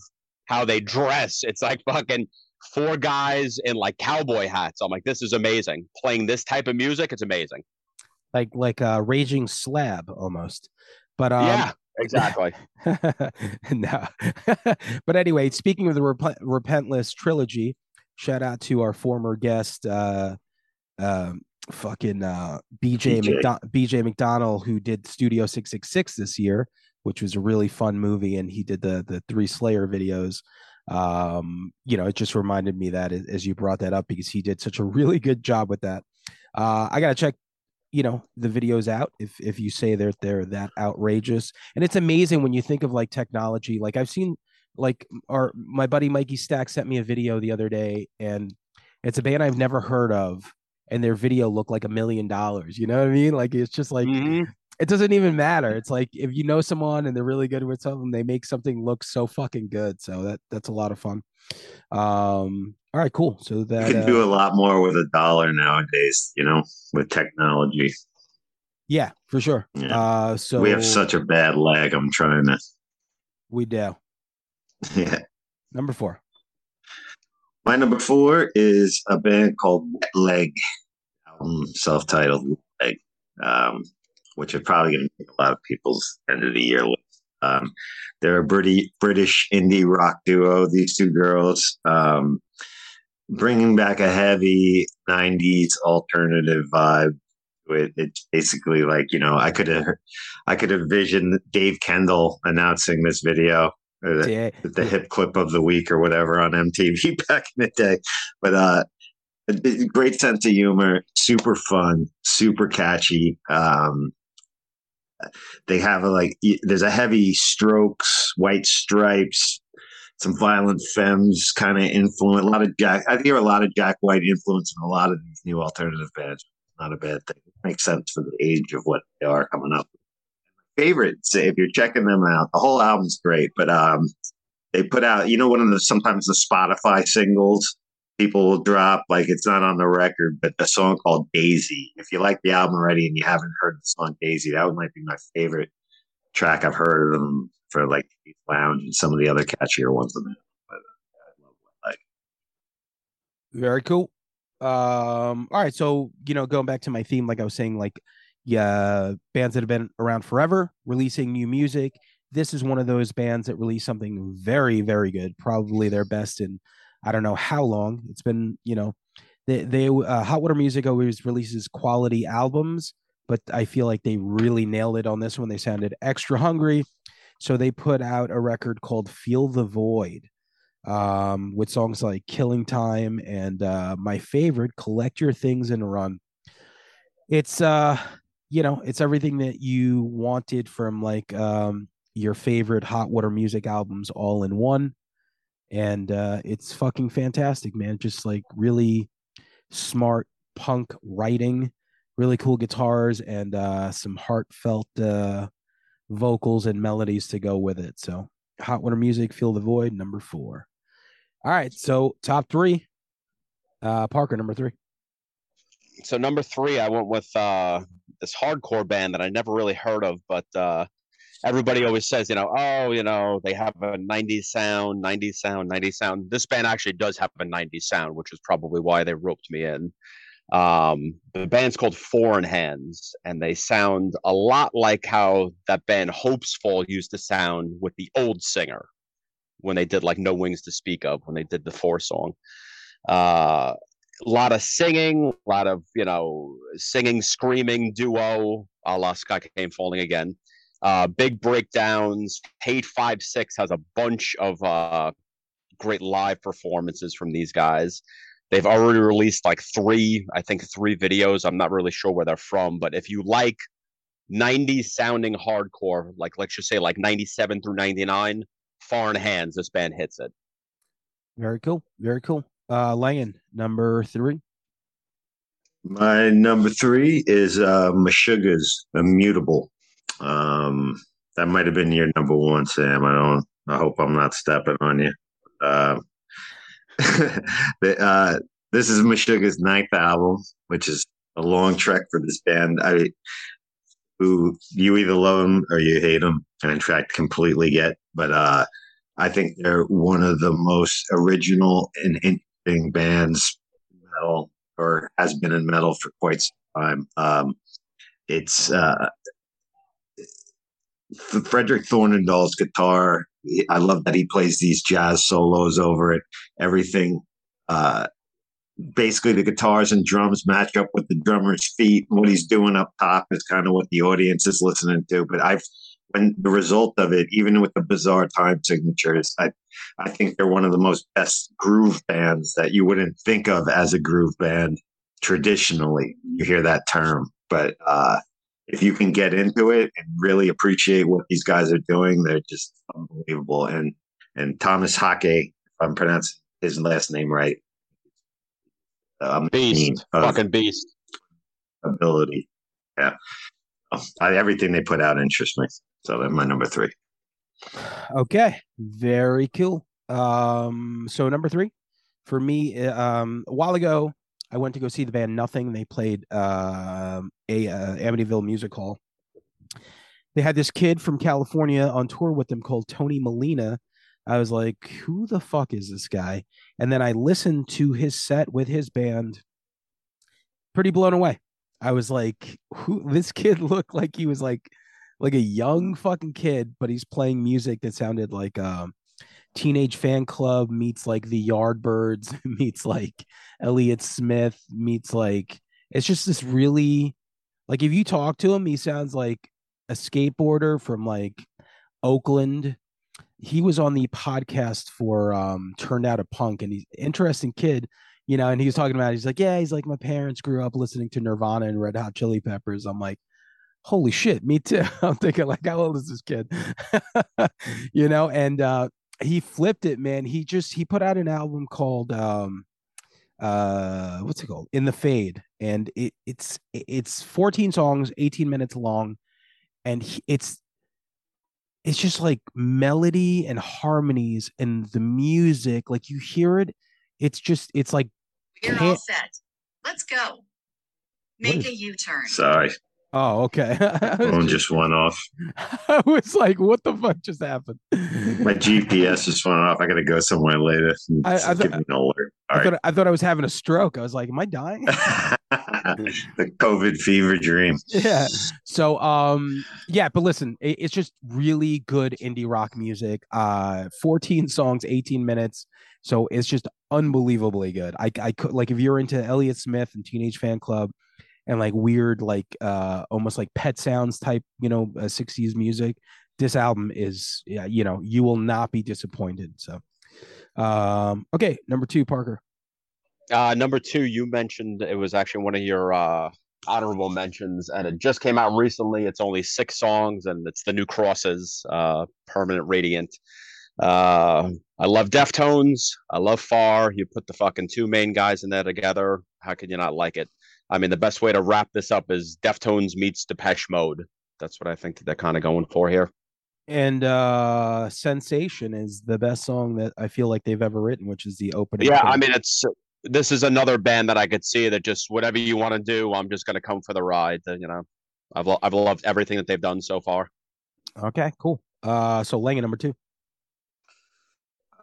how they dress. It's like fucking four guys in like cowboy hats. I'm like, this is amazing. Playing this type of music, it's amazing. Like like a raging slab almost. But um, yeah, exactly. no. but anyway, speaking of the Rep- Repentless trilogy, shout out to our former guest, uh, um, fucking uh, BJ, BJ. McDo- BJ McDonald, who did Studio 666 this year, which was a really fun movie, and he did the the three Slayer videos. Um, you know, it just reminded me that as- as you brought that up because he did such a really good job with that. Uh, I gotta check you know the videos out if if you say they're they're that outrageous. And it's amazing when you think of like technology. Like i've seen like our my buddy mikey stack sent me a video the other day and it's a band i've never heard of and their video looked like a million dollars you know what i mean? Like it's just like Mhm. it doesn't even matter. It's like if you know someone and they're really good with something they make something look so fucking good. So that that's a lot of fun. Um all right cool so that You can uh, do a lot more with a dollar nowadays, you know, with technology. yeah for sure Yeah. uh so we have such a bad lag. I'm trying to. we do Yeah. number four My number four is a band called Wet Leg, album self-titled Leg, um, which are probably going to make a lot of people's end of the year list. Um, they're a British British indie rock duo. These two girls, um, bringing back a heavy '90s alternative vibe. It, it's basically like you know I could have I could have visioned Dave Kendall announcing this video. the- Yeah. the hip clip of the week or whatever on MTV back in the day. But uh, great sense of humor, super fun, super catchy. Um, they have a like there's a heavy Strokes, White Stripes, some Violent Femmes kind of influence. A lot of Jack. I hear a lot of Jack White influence in a lot of these new alternative bands. Not a bad thing. It makes sense for the age of what they are coming up. Favorites, if you're checking them out, the whole album's great. But um, they put out, you know, one of the sometimes the Spotify singles people will drop, like it's not on the record, but the song called Daisy. If you like the album already and you haven't heard the song Daisy, that might be my favorite track I've heard of them for like Lounge and some of the other catchier ones. But uh, I love Leg. Very cool. Um, all right, so you know, going back to my theme, like I was saying, like yeah, bands that have been around forever, releasing new music. This is one of those bands that released something very, very good, probably their best in I don't know how long. It's been, you know, they they uh, Hot Water Music always releases quality albums, but I feel like they really nailed it on this one. They sounded extra hungry, so they put out a record called "Feel the Void." um, with songs like Killing Time and uh, my favorite, Collect Your Things and Run. It's, uh, you know, it's everything that you wanted from like um, your favorite hot water music albums all in one. And uh, it's fucking fantastic, man. Just like really smart punk writing, really cool guitars, and uh, some heartfelt uh, vocals and melodies to go with it. So, Hot Water Music, Feel the Void, number four. All right, so top three. Uh Parker, number three. so number three, I went with uh, this hardcore band that I never really heard of, but uh, everybody always says, you know, oh, you know, they have a 90s sound, 90s sound, 90s sound. This band actually does have a 90s sound, which is probably why they roped me in. Um, the band's called Foreign Hands, and they sound a lot like how that band Hopesfall used to sound with the old singer when they did like No Wings to Speak of, when they did the four song. Uh, a lot of singing, a lot of you know singing, screaming duo, a la Sky Came Falling Again. Uh, big breakdowns. Hate5six has a bunch of uh, great live performances from these guys. They've already released like three, I think three videos. I'm not really sure where they're from, but if you like 90s sounding hardcore, like let's just say like 97 through 99. Foreign Hands, this band hits it. Very cool. Very cool. Uh Langan, number three. My number three is uh Meshuggah's Immutable. Um that might have been your number one, Sam. I don't I hope I'm not stepping on you. Um uh this is Meshuggah's ninth album, which is a long trek for this band. I who you either love them or you hate them, and in fact completely get. But uh I think they're one of the most original and interesting bands metal or has been in metal for quite some time. Um, it's uh, Fredrik Thordendal's guitar. I love that he plays these jazz solos over it. Everything, uh, basically, the guitars and drums match up with the drummer's feet. What he's doing up top is kind of what the audience is listening to. But I've when the result of it, even with the bizarre time signatures, I I think they're one of the most best groove bands that you wouldn't think of as a groove band traditionally. You hear that term, but uh, if you can get into it and really appreciate what these guys are doing, they're just unbelievable. And and Tomas Haake, if I'm pronouncing his last name right, um, Beast. Fucking beast. ability. Yeah. I, everything they put out interests me. So they're my number three. Okay, very cool. Um, so number three for me, uh, um, a while ago, I went to go see the band Nothing. They played um a uh, Amityville Music Hall. They had this kid from California on tour with them called Tony Molina. I was like, who the fuck is this guy? And then I listened to his set with his band. Pretty blown away. I was like, who this kid looked like he was like like a young fucking kid, but he's playing music that sounded like um Teenage Fanclub meets like the Yardbirds meets like Elliott Smith meets like it's just this really like if you talk to him, he sounds like a skateboarder from like Oakland. He was on the podcast for um Turned Out a Punk and he's interesting kid, you know, and he was talking about it. he's like, Yeah, he's like my parents grew up listening to Nirvana and Red Hot Chili Peppers. I'm like, holy shit, me too. I'm thinking like, how old is this kid? you know, and uh he flipped it, man. He just he put out an album called um uh what's it called? In the Fade. And it it's it's 14 songs, 18 minutes long, and he, it's it's just like melody and harmonies and the music, like you hear it, it's just it's like You're all set. Let's go. Make is- a U-turn. Sorry, Oh, okay. Phone just- went off. I was like, what the fuck just happened? My GPS just went off. I got to go somewhere later. I- I Give me an alert. I right. thought I thought I was having a stroke. I was like, am I dying? the COVID fever dream. yeah. So um yeah, but listen, it, it's just really good indie rock music. Uh 14 songs, 18 minutes. So it's just unbelievably good. I I could like if you're into Elliott Smith and Teenage Fanclub and like weird like uh almost like pet sounds type, you know, uh, 60s music, this album is yeah, you know, you will not be disappointed. So um okay, number 2 Parker. Uh, number two, you mentioned it was actually one of your uh, honorable mentions, and it just came out recently. It's only six songs, and it's the new Crosses, uh, Permanent Radiance. Uh, I love Deftones. I love Far. You put the fucking two main guys in there together. How could you not like it? I mean, the best way to wrap this up is Deftones meets Depeche Mode. That's what I think they're kind of going for here. and uh sensation is the best song that i feel like they've ever written which is the opening Yeah, track. I mean, it's this is another band that I could see that just whatever you want to do, I'm just gonna come for the ride. You know, I've lo- I've loved everything that they've done so far. okay cool uh so Lange number two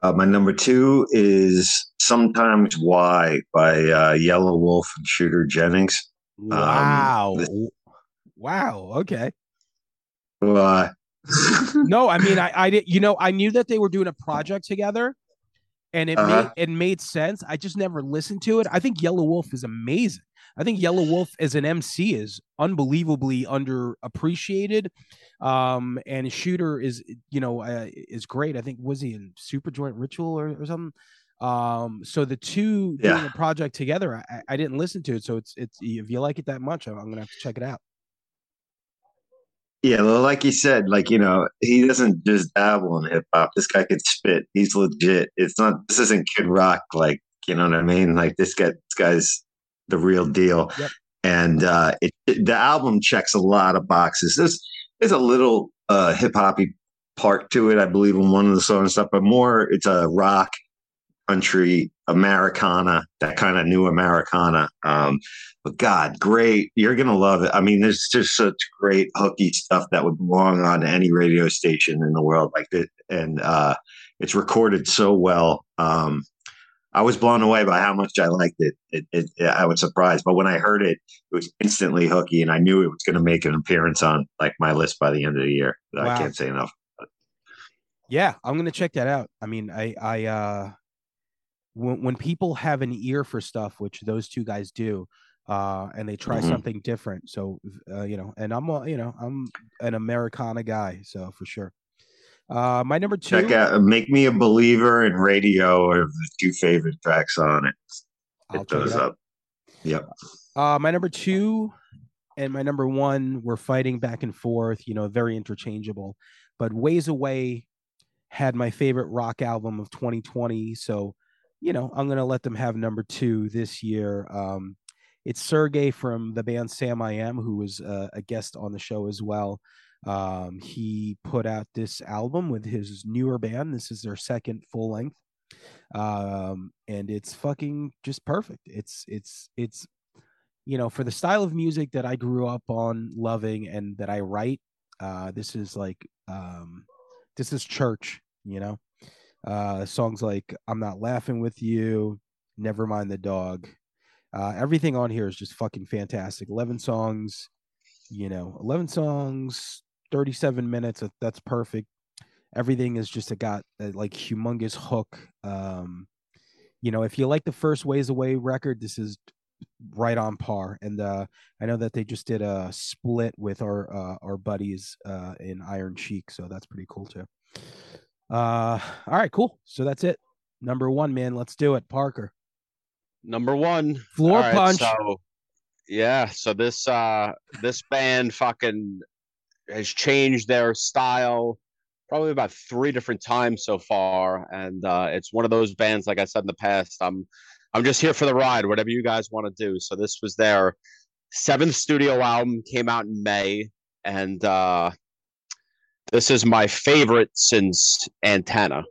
Uh, my number two is Sometimes Y by uh, Yelawolf and Shooter Jennings. wow. this- wow. Okay. Uh, no i mean i i did you know i knew that they were doing a project together and it Uh-huh. made it made sense i just never listened to it. I think Yelawolf is amazing. I think Yelawolf as an mc is unbelievably underappreciated um and shooter is you know uh, is great. I think was he in super joint ritual or, or something? Um so the two doing Yeah. a project together I, I didn't listen to it so it's it's if you like it that much i'm, I'm gonna have to check it out Yeah, well, like you said, like you know, he doesn't just dabble in hip hop. This guy could spit. He's legit. It's not. This isn't Kid Rock. Like you know what I mean? Like this guy. This guy's the real deal. Yep. And uh, it, it- the album checks a lot of boxes. There's there's a little uh, hip hoppy part to it, I believe, in one of the songs and stuff, but more it's a rock, country, Americana, that kind of new Americana. Um, but God, great. You're going to love it. I mean, there's just such great hooky stuff that would belong on any radio station in the world like that. And uh, it's recorded so well. Um, I was blown away by how much I liked it. It, it, it. I was surprised, but when I heard it, it was instantly hooky, and I knew it was going to make an appearance on like my list by the end of the year. Wow. I can't say enough. Yeah, I'm gonna check that out. I mean, I I uh when when people have an ear for stuff, which those two guys do, uh, and they try Mhm. something different. So uh, you know, and I'm a, you know, I'm an Americana guy, so for sure. Uh my number two Check out "Make Me a Believer" and "Radio" are the two favorite tracks on it. I'll it up. Yep. Uh, my number two and my number one were fighting back and forth, you know, very interchangeable. But Ways Away had my favorite rock album of 2020. So, you know, I'm going to let them have number two this year. Um, it's Sergie from the band Samiam, who was uh, a guest on the show as well. Um, he put out this album with his newer band. This is their second full length. Um, and it's fucking just perfect. It's, it's, it's, you know, for the style of music that I grew up on loving and that I write, uh, this is like um, this is church, you know. Uh, songs like "I'm Not Laughing with You," "Never Mind the Dog," uh, everything on here is just fucking fantastic. Eleven songs, you know, eleven songs, thirty-seven minutes. That's perfect. Everything is just a got a, like humongous hook. Um, you know, if you like the first Ways Away record, this is right on par. And uh, I know that they just did a split with our uh, our buddies uh, in Iron Chic, so that's pretty cool too. Uh, all right, cool. So that's it. Number one, man. Let's do it, Parker. Number one. Floor right, punch. So, yeah. So this uh this band fucking has changed their style probably about three different times so far, and uh, it's one of those bands. Like I said in the past, I'm I'm just here for the ride. Whatever you guys want to do. So this was their seventh studio album. Came out in May, and uh, this is my favorite since Antenna.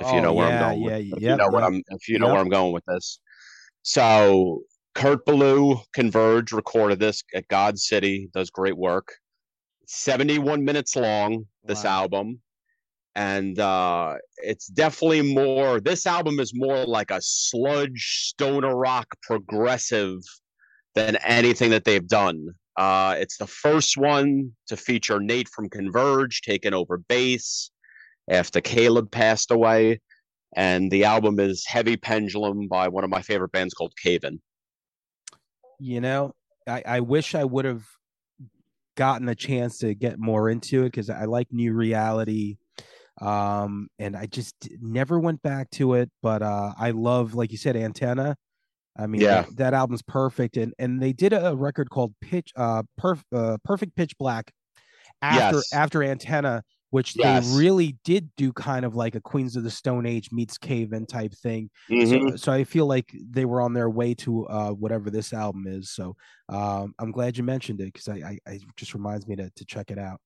If you Oh, know where yeah, I'm going. yeah, with, if yep, you know what yep, I'm if you know yep. where I'm going with this. So Kurt Ballou, Converge recorded this at God City, does great work. 71 minutes long, this Wow. album. And uh it's definitely more this album is more like a sludge stoner rock progressive than anything that they've done. Uh it's the first one to feature Nate from Converge taking over bass after Caleb passed away and the album is Heavy Pendulum by one of my favorite bands called Cave In. You know, I, I wish I would have gotten a chance to get more into it because I like New Reality. Um, and I just never went back to it. But uh, I love, like you said, Antenna. I mean, Yeah. that, that album's perfect. And and they did a record called Pitch, uh, Perf, uh Perfect Pitch Black after Yes. after Antenna, which Yes. they really did do kind of like a Queens of the Stone Age meets Cave In type thing. Mhm. So, so I feel like they were on their way to uh, whatever this album is. So um, I'm glad you mentioned it because I, I, I just reminds me to to check it out.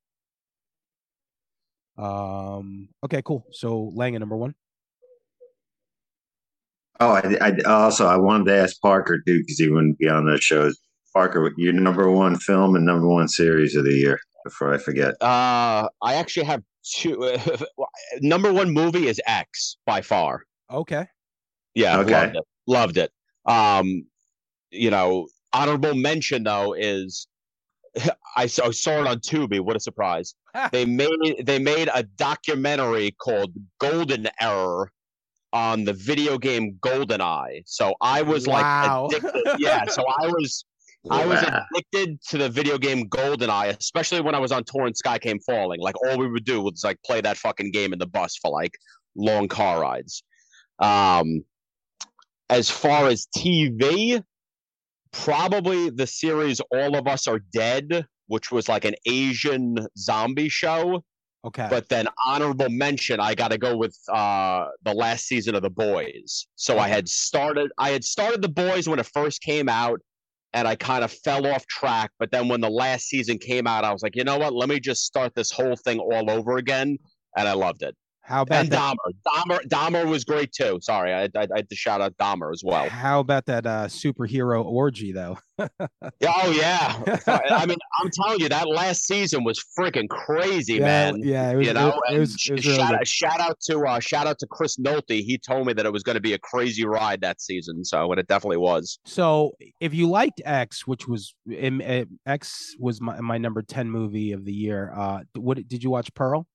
Um. Okay. Cool. So Langan number one. Oh, I, I also I wanted to ask Parker too because he wouldn't be on those shows. Parker, your number one film and number one series of the year. Before I forget, Uh, I actually have two. number one movie is X by far. Okay. Yeah, Okay. loved it. Loved it. Um, you know, honorable mention though is I saw, saw it on Tubi. What a surprise! they made they made a documentary called Golden Era on the video game GoldenEye. So I was Wow. like addicted. yeah, so I was I was addicted to the video game GoldenEye, especially when I was on tour and Skycamefalling. Like all we would do was like play that fucking game in the bus for like long car rides. Um, as far as TV, probably the series All of Us Are Dead which was like an Asian zombie show. Okay. But then honorable mention, I got to go with uh, the last season of The Boys. So I had started, I had started The Boys when it first came out, and I kind of fell off track. But then when the last season came out, I was like, you know what? Let me just start this whole thing all over again, and I loved it. How about And that? Dahmer, Dahmer, Dahmer was great too. Sorry, I, I, I had to shout out Dahmer as well. How about that uh, superhero orgy though? Yeah, Oh yeah, I mean, I'm telling you, that last season was freaking crazy, yeah, man. yeah, it was, you know, it, it was, it was shout, good. out, shout out to uh, shout out to Chris Nolte. He told me that it was going to be a crazy ride that season, so and it definitely was. So if you liked X, which was X was my, my number ten movie of the year. Uh, what did you watch Pearl?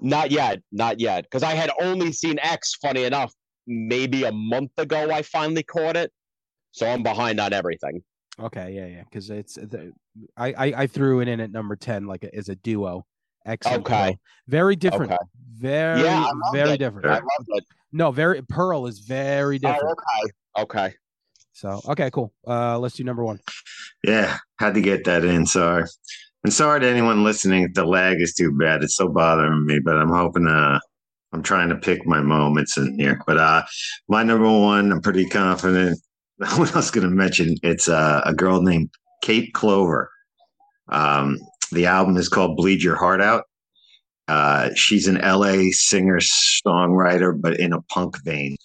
Not yet, not yet, because I had only seen X. Funny enough, maybe a month ago, I finally caught it, so I'm behind on everything. Okay, yeah, yeah, because it's the, I, I I threw it in at number ten like a, as a duo. X. Okay. Pearl. very different. Okay. Very Yeah, very it. different. I loved it. No, very Pearl is very different. Oh, okay, okay. So okay, cool. Uh, let's do number one. Yeah, had to get that in. Sorry. And sorry to anyone listening if the lag is too bad. It's so bothering me, but I'm hoping uh I'm trying to pick my moments in here. But uh my number one, I'm pretty confident. What else gonna mention? It's uh, a girl named Kate Clover. Um the album is called Bleed Your Heart Out. Uh, she's an LA singer songwriter, but in a punk vein.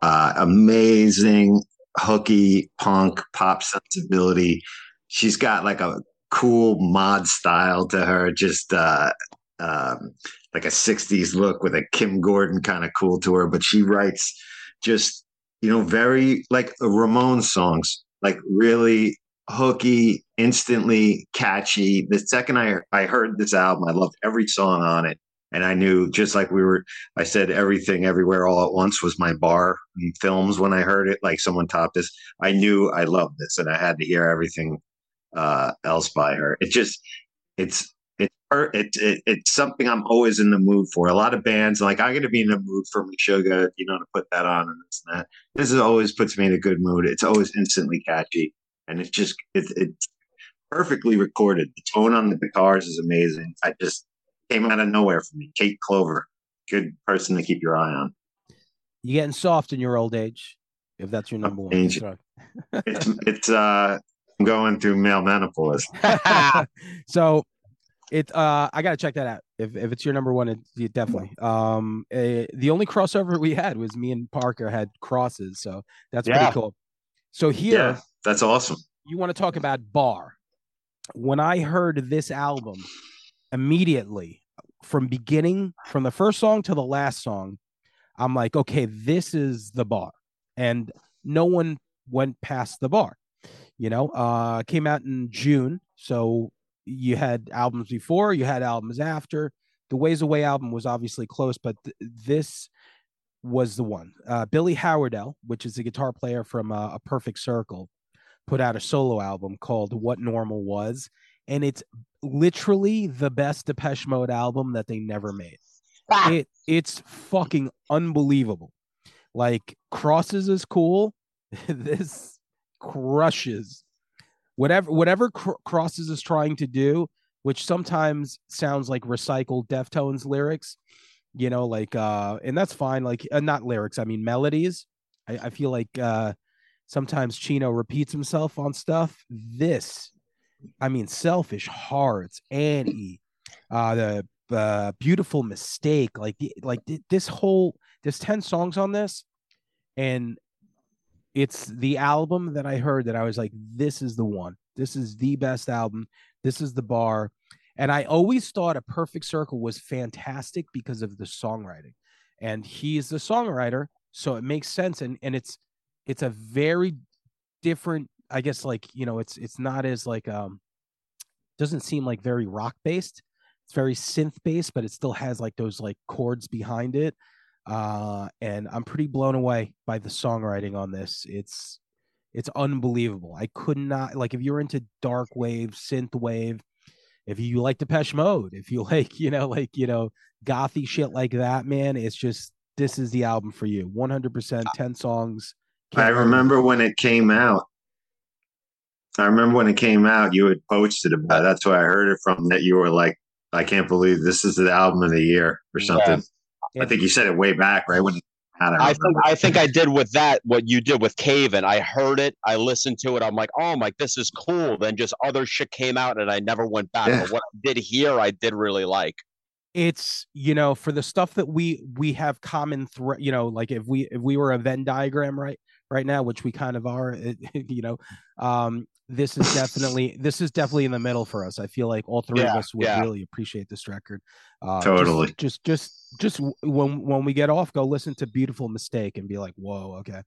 Uh, amazing hooky punk pop sensibility. She's got like a cool mod style to her, just uh, um, like a 60s look with a Kim Gordon kind of cool to her. But she writes just, you know, very like Ramon songs, like really hooky, instantly catchy. The second I, I heard this album, I loved every song on it. And I knew, just like we were, I said, everything, everywhere, all at once was my bar films when I heard it. Like someone topped this. I knew I loved this, and I had to hear everything uh, else by her. It just, it's, it's, it, it, it's something I'm always in the mood for. A lot of bands, like I'm going to be in the mood for Sugar, you know, to put that on and this and that. This is always puts me in a good mood. It's always instantly catchy, and it's just, it, it's perfectly recorded. The tone on the guitars is amazing. I just came out of nowhere for me. Kate Clover, good person to keep your eye on. You getting soft in your old age, if that's your number one. It's, it's, uh, I'm going through male menopause. so it uh I gotta check that out. If if it's your number one, it, it definitely. Um eh, the only crossover we had was me and Parker had crosses, so that's Yeah. pretty cool. So here Yeah, that's awesome. you want to talk about bar. When I heard this album, immediately from beginning, from the first song to the last song, I'm like, okay, this is the bar. And no one went past the bar. You know, uh came out in June. So you had albums before, you had albums after. The Ways Away album was obviously close, but th- this was the one. Uh, Billy Howerdel, which is a guitar player from uh, A Perfect Circle, put out a solo album called What Normal Was, and it's literally the best Depeche Mode album that they never made. It it's fucking unbelievable. Like Crosses is cool. this crushes whatever whatever Cr- Crosses is trying to do, which sometimes sounds like recycled Deftones lyrics. You know, like uh, and that's fine. Like uh, not lyrics, I mean melodies. I, I feel like uh sometimes Chino repeats himself on stuff. This, I mean, selfish hearts, Annie, uh, the uh, beautiful mistake, like like th- this whole there's ten songs on this, and it's the album that I heard that I was like, this is the one. This is the best album. This is the bar. And I always thought a perfect circle was fantastic because of the songwriting. And he's the songwriter, so it makes sense. And and it's it's a very different, I guess like, you know, it's it's not as like um doesn't seem like very rock based. It's very synth based, but it still has like those like chords behind it uh and i'm pretty blown away by the songwriting on this it's it's unbelievable i could not like if you're into dark wave synth wave if you like depeche mode if you like you know like you know gothy shit like that man it's just this is the album for you 100% 10 songs I remember when it came out. I remember when it came out, you had posted about. It. That's where I heard it from. That you were like, "I can't believe this is the album of the year" or something. Yeah. I think you said it way back, right when it came out. I, I think. I think I did with that what you did with Cave In. I heard it, I listened to it. I'm like, oh my, this is cool. Then just other shit came out, and I never went back. Yeah. But what I did here, I did really like. it's you know for the stuff that we we have common thread you know like if we if we were a venn diagram right right now which we kind of are you know um this is definitely this is definitely in the middle for us i feel like all three of us would yeah. really appreciate this record uh Totally. just just just w- when when we get off go listen to beautiful mistake and be like whoa okay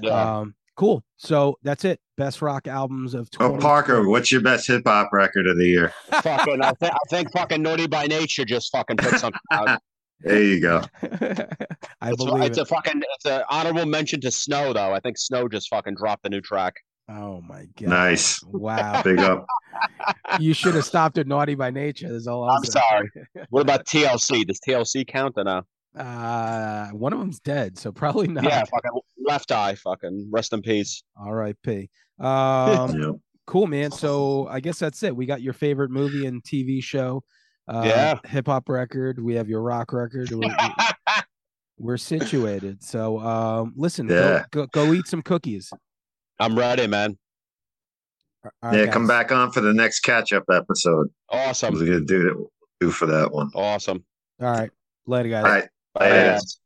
Yeah. um cool so that's it best rock albums of 20- Oh, Parker, what's your best hip hop record of the year? fucking, I, th- I think fucking Naughty by Nature just fucking put something out. There you go. i It's, believe it's it. a fucking it's an honorable mention to Snow though. I think Snow just fucking dropped the new track. oh my god Nice. wow Big up. you should have stopped at naughty by nature. That's all I'll I'm sorry. What about TLC? Does TLC count or no? Uh, one of them's dead, so probably not. Yeah, fucking left eye. Fucking rest in peace. R.I.P. Um, Yeah. cool, man. So I guess that's it. We got your favorite movie and TV show. Uh, Yeah. Hip hop record. We have your rock record. We're, we're situated. So um, listen. Yeah. Go, go go eat some cookies. I'm ready, man. All right, Yeah, come back on for the next catch up episode. I was Awesome. gonna do that do for that one. Awesome. All right. Later, guys. All right. Bye, Later. guys.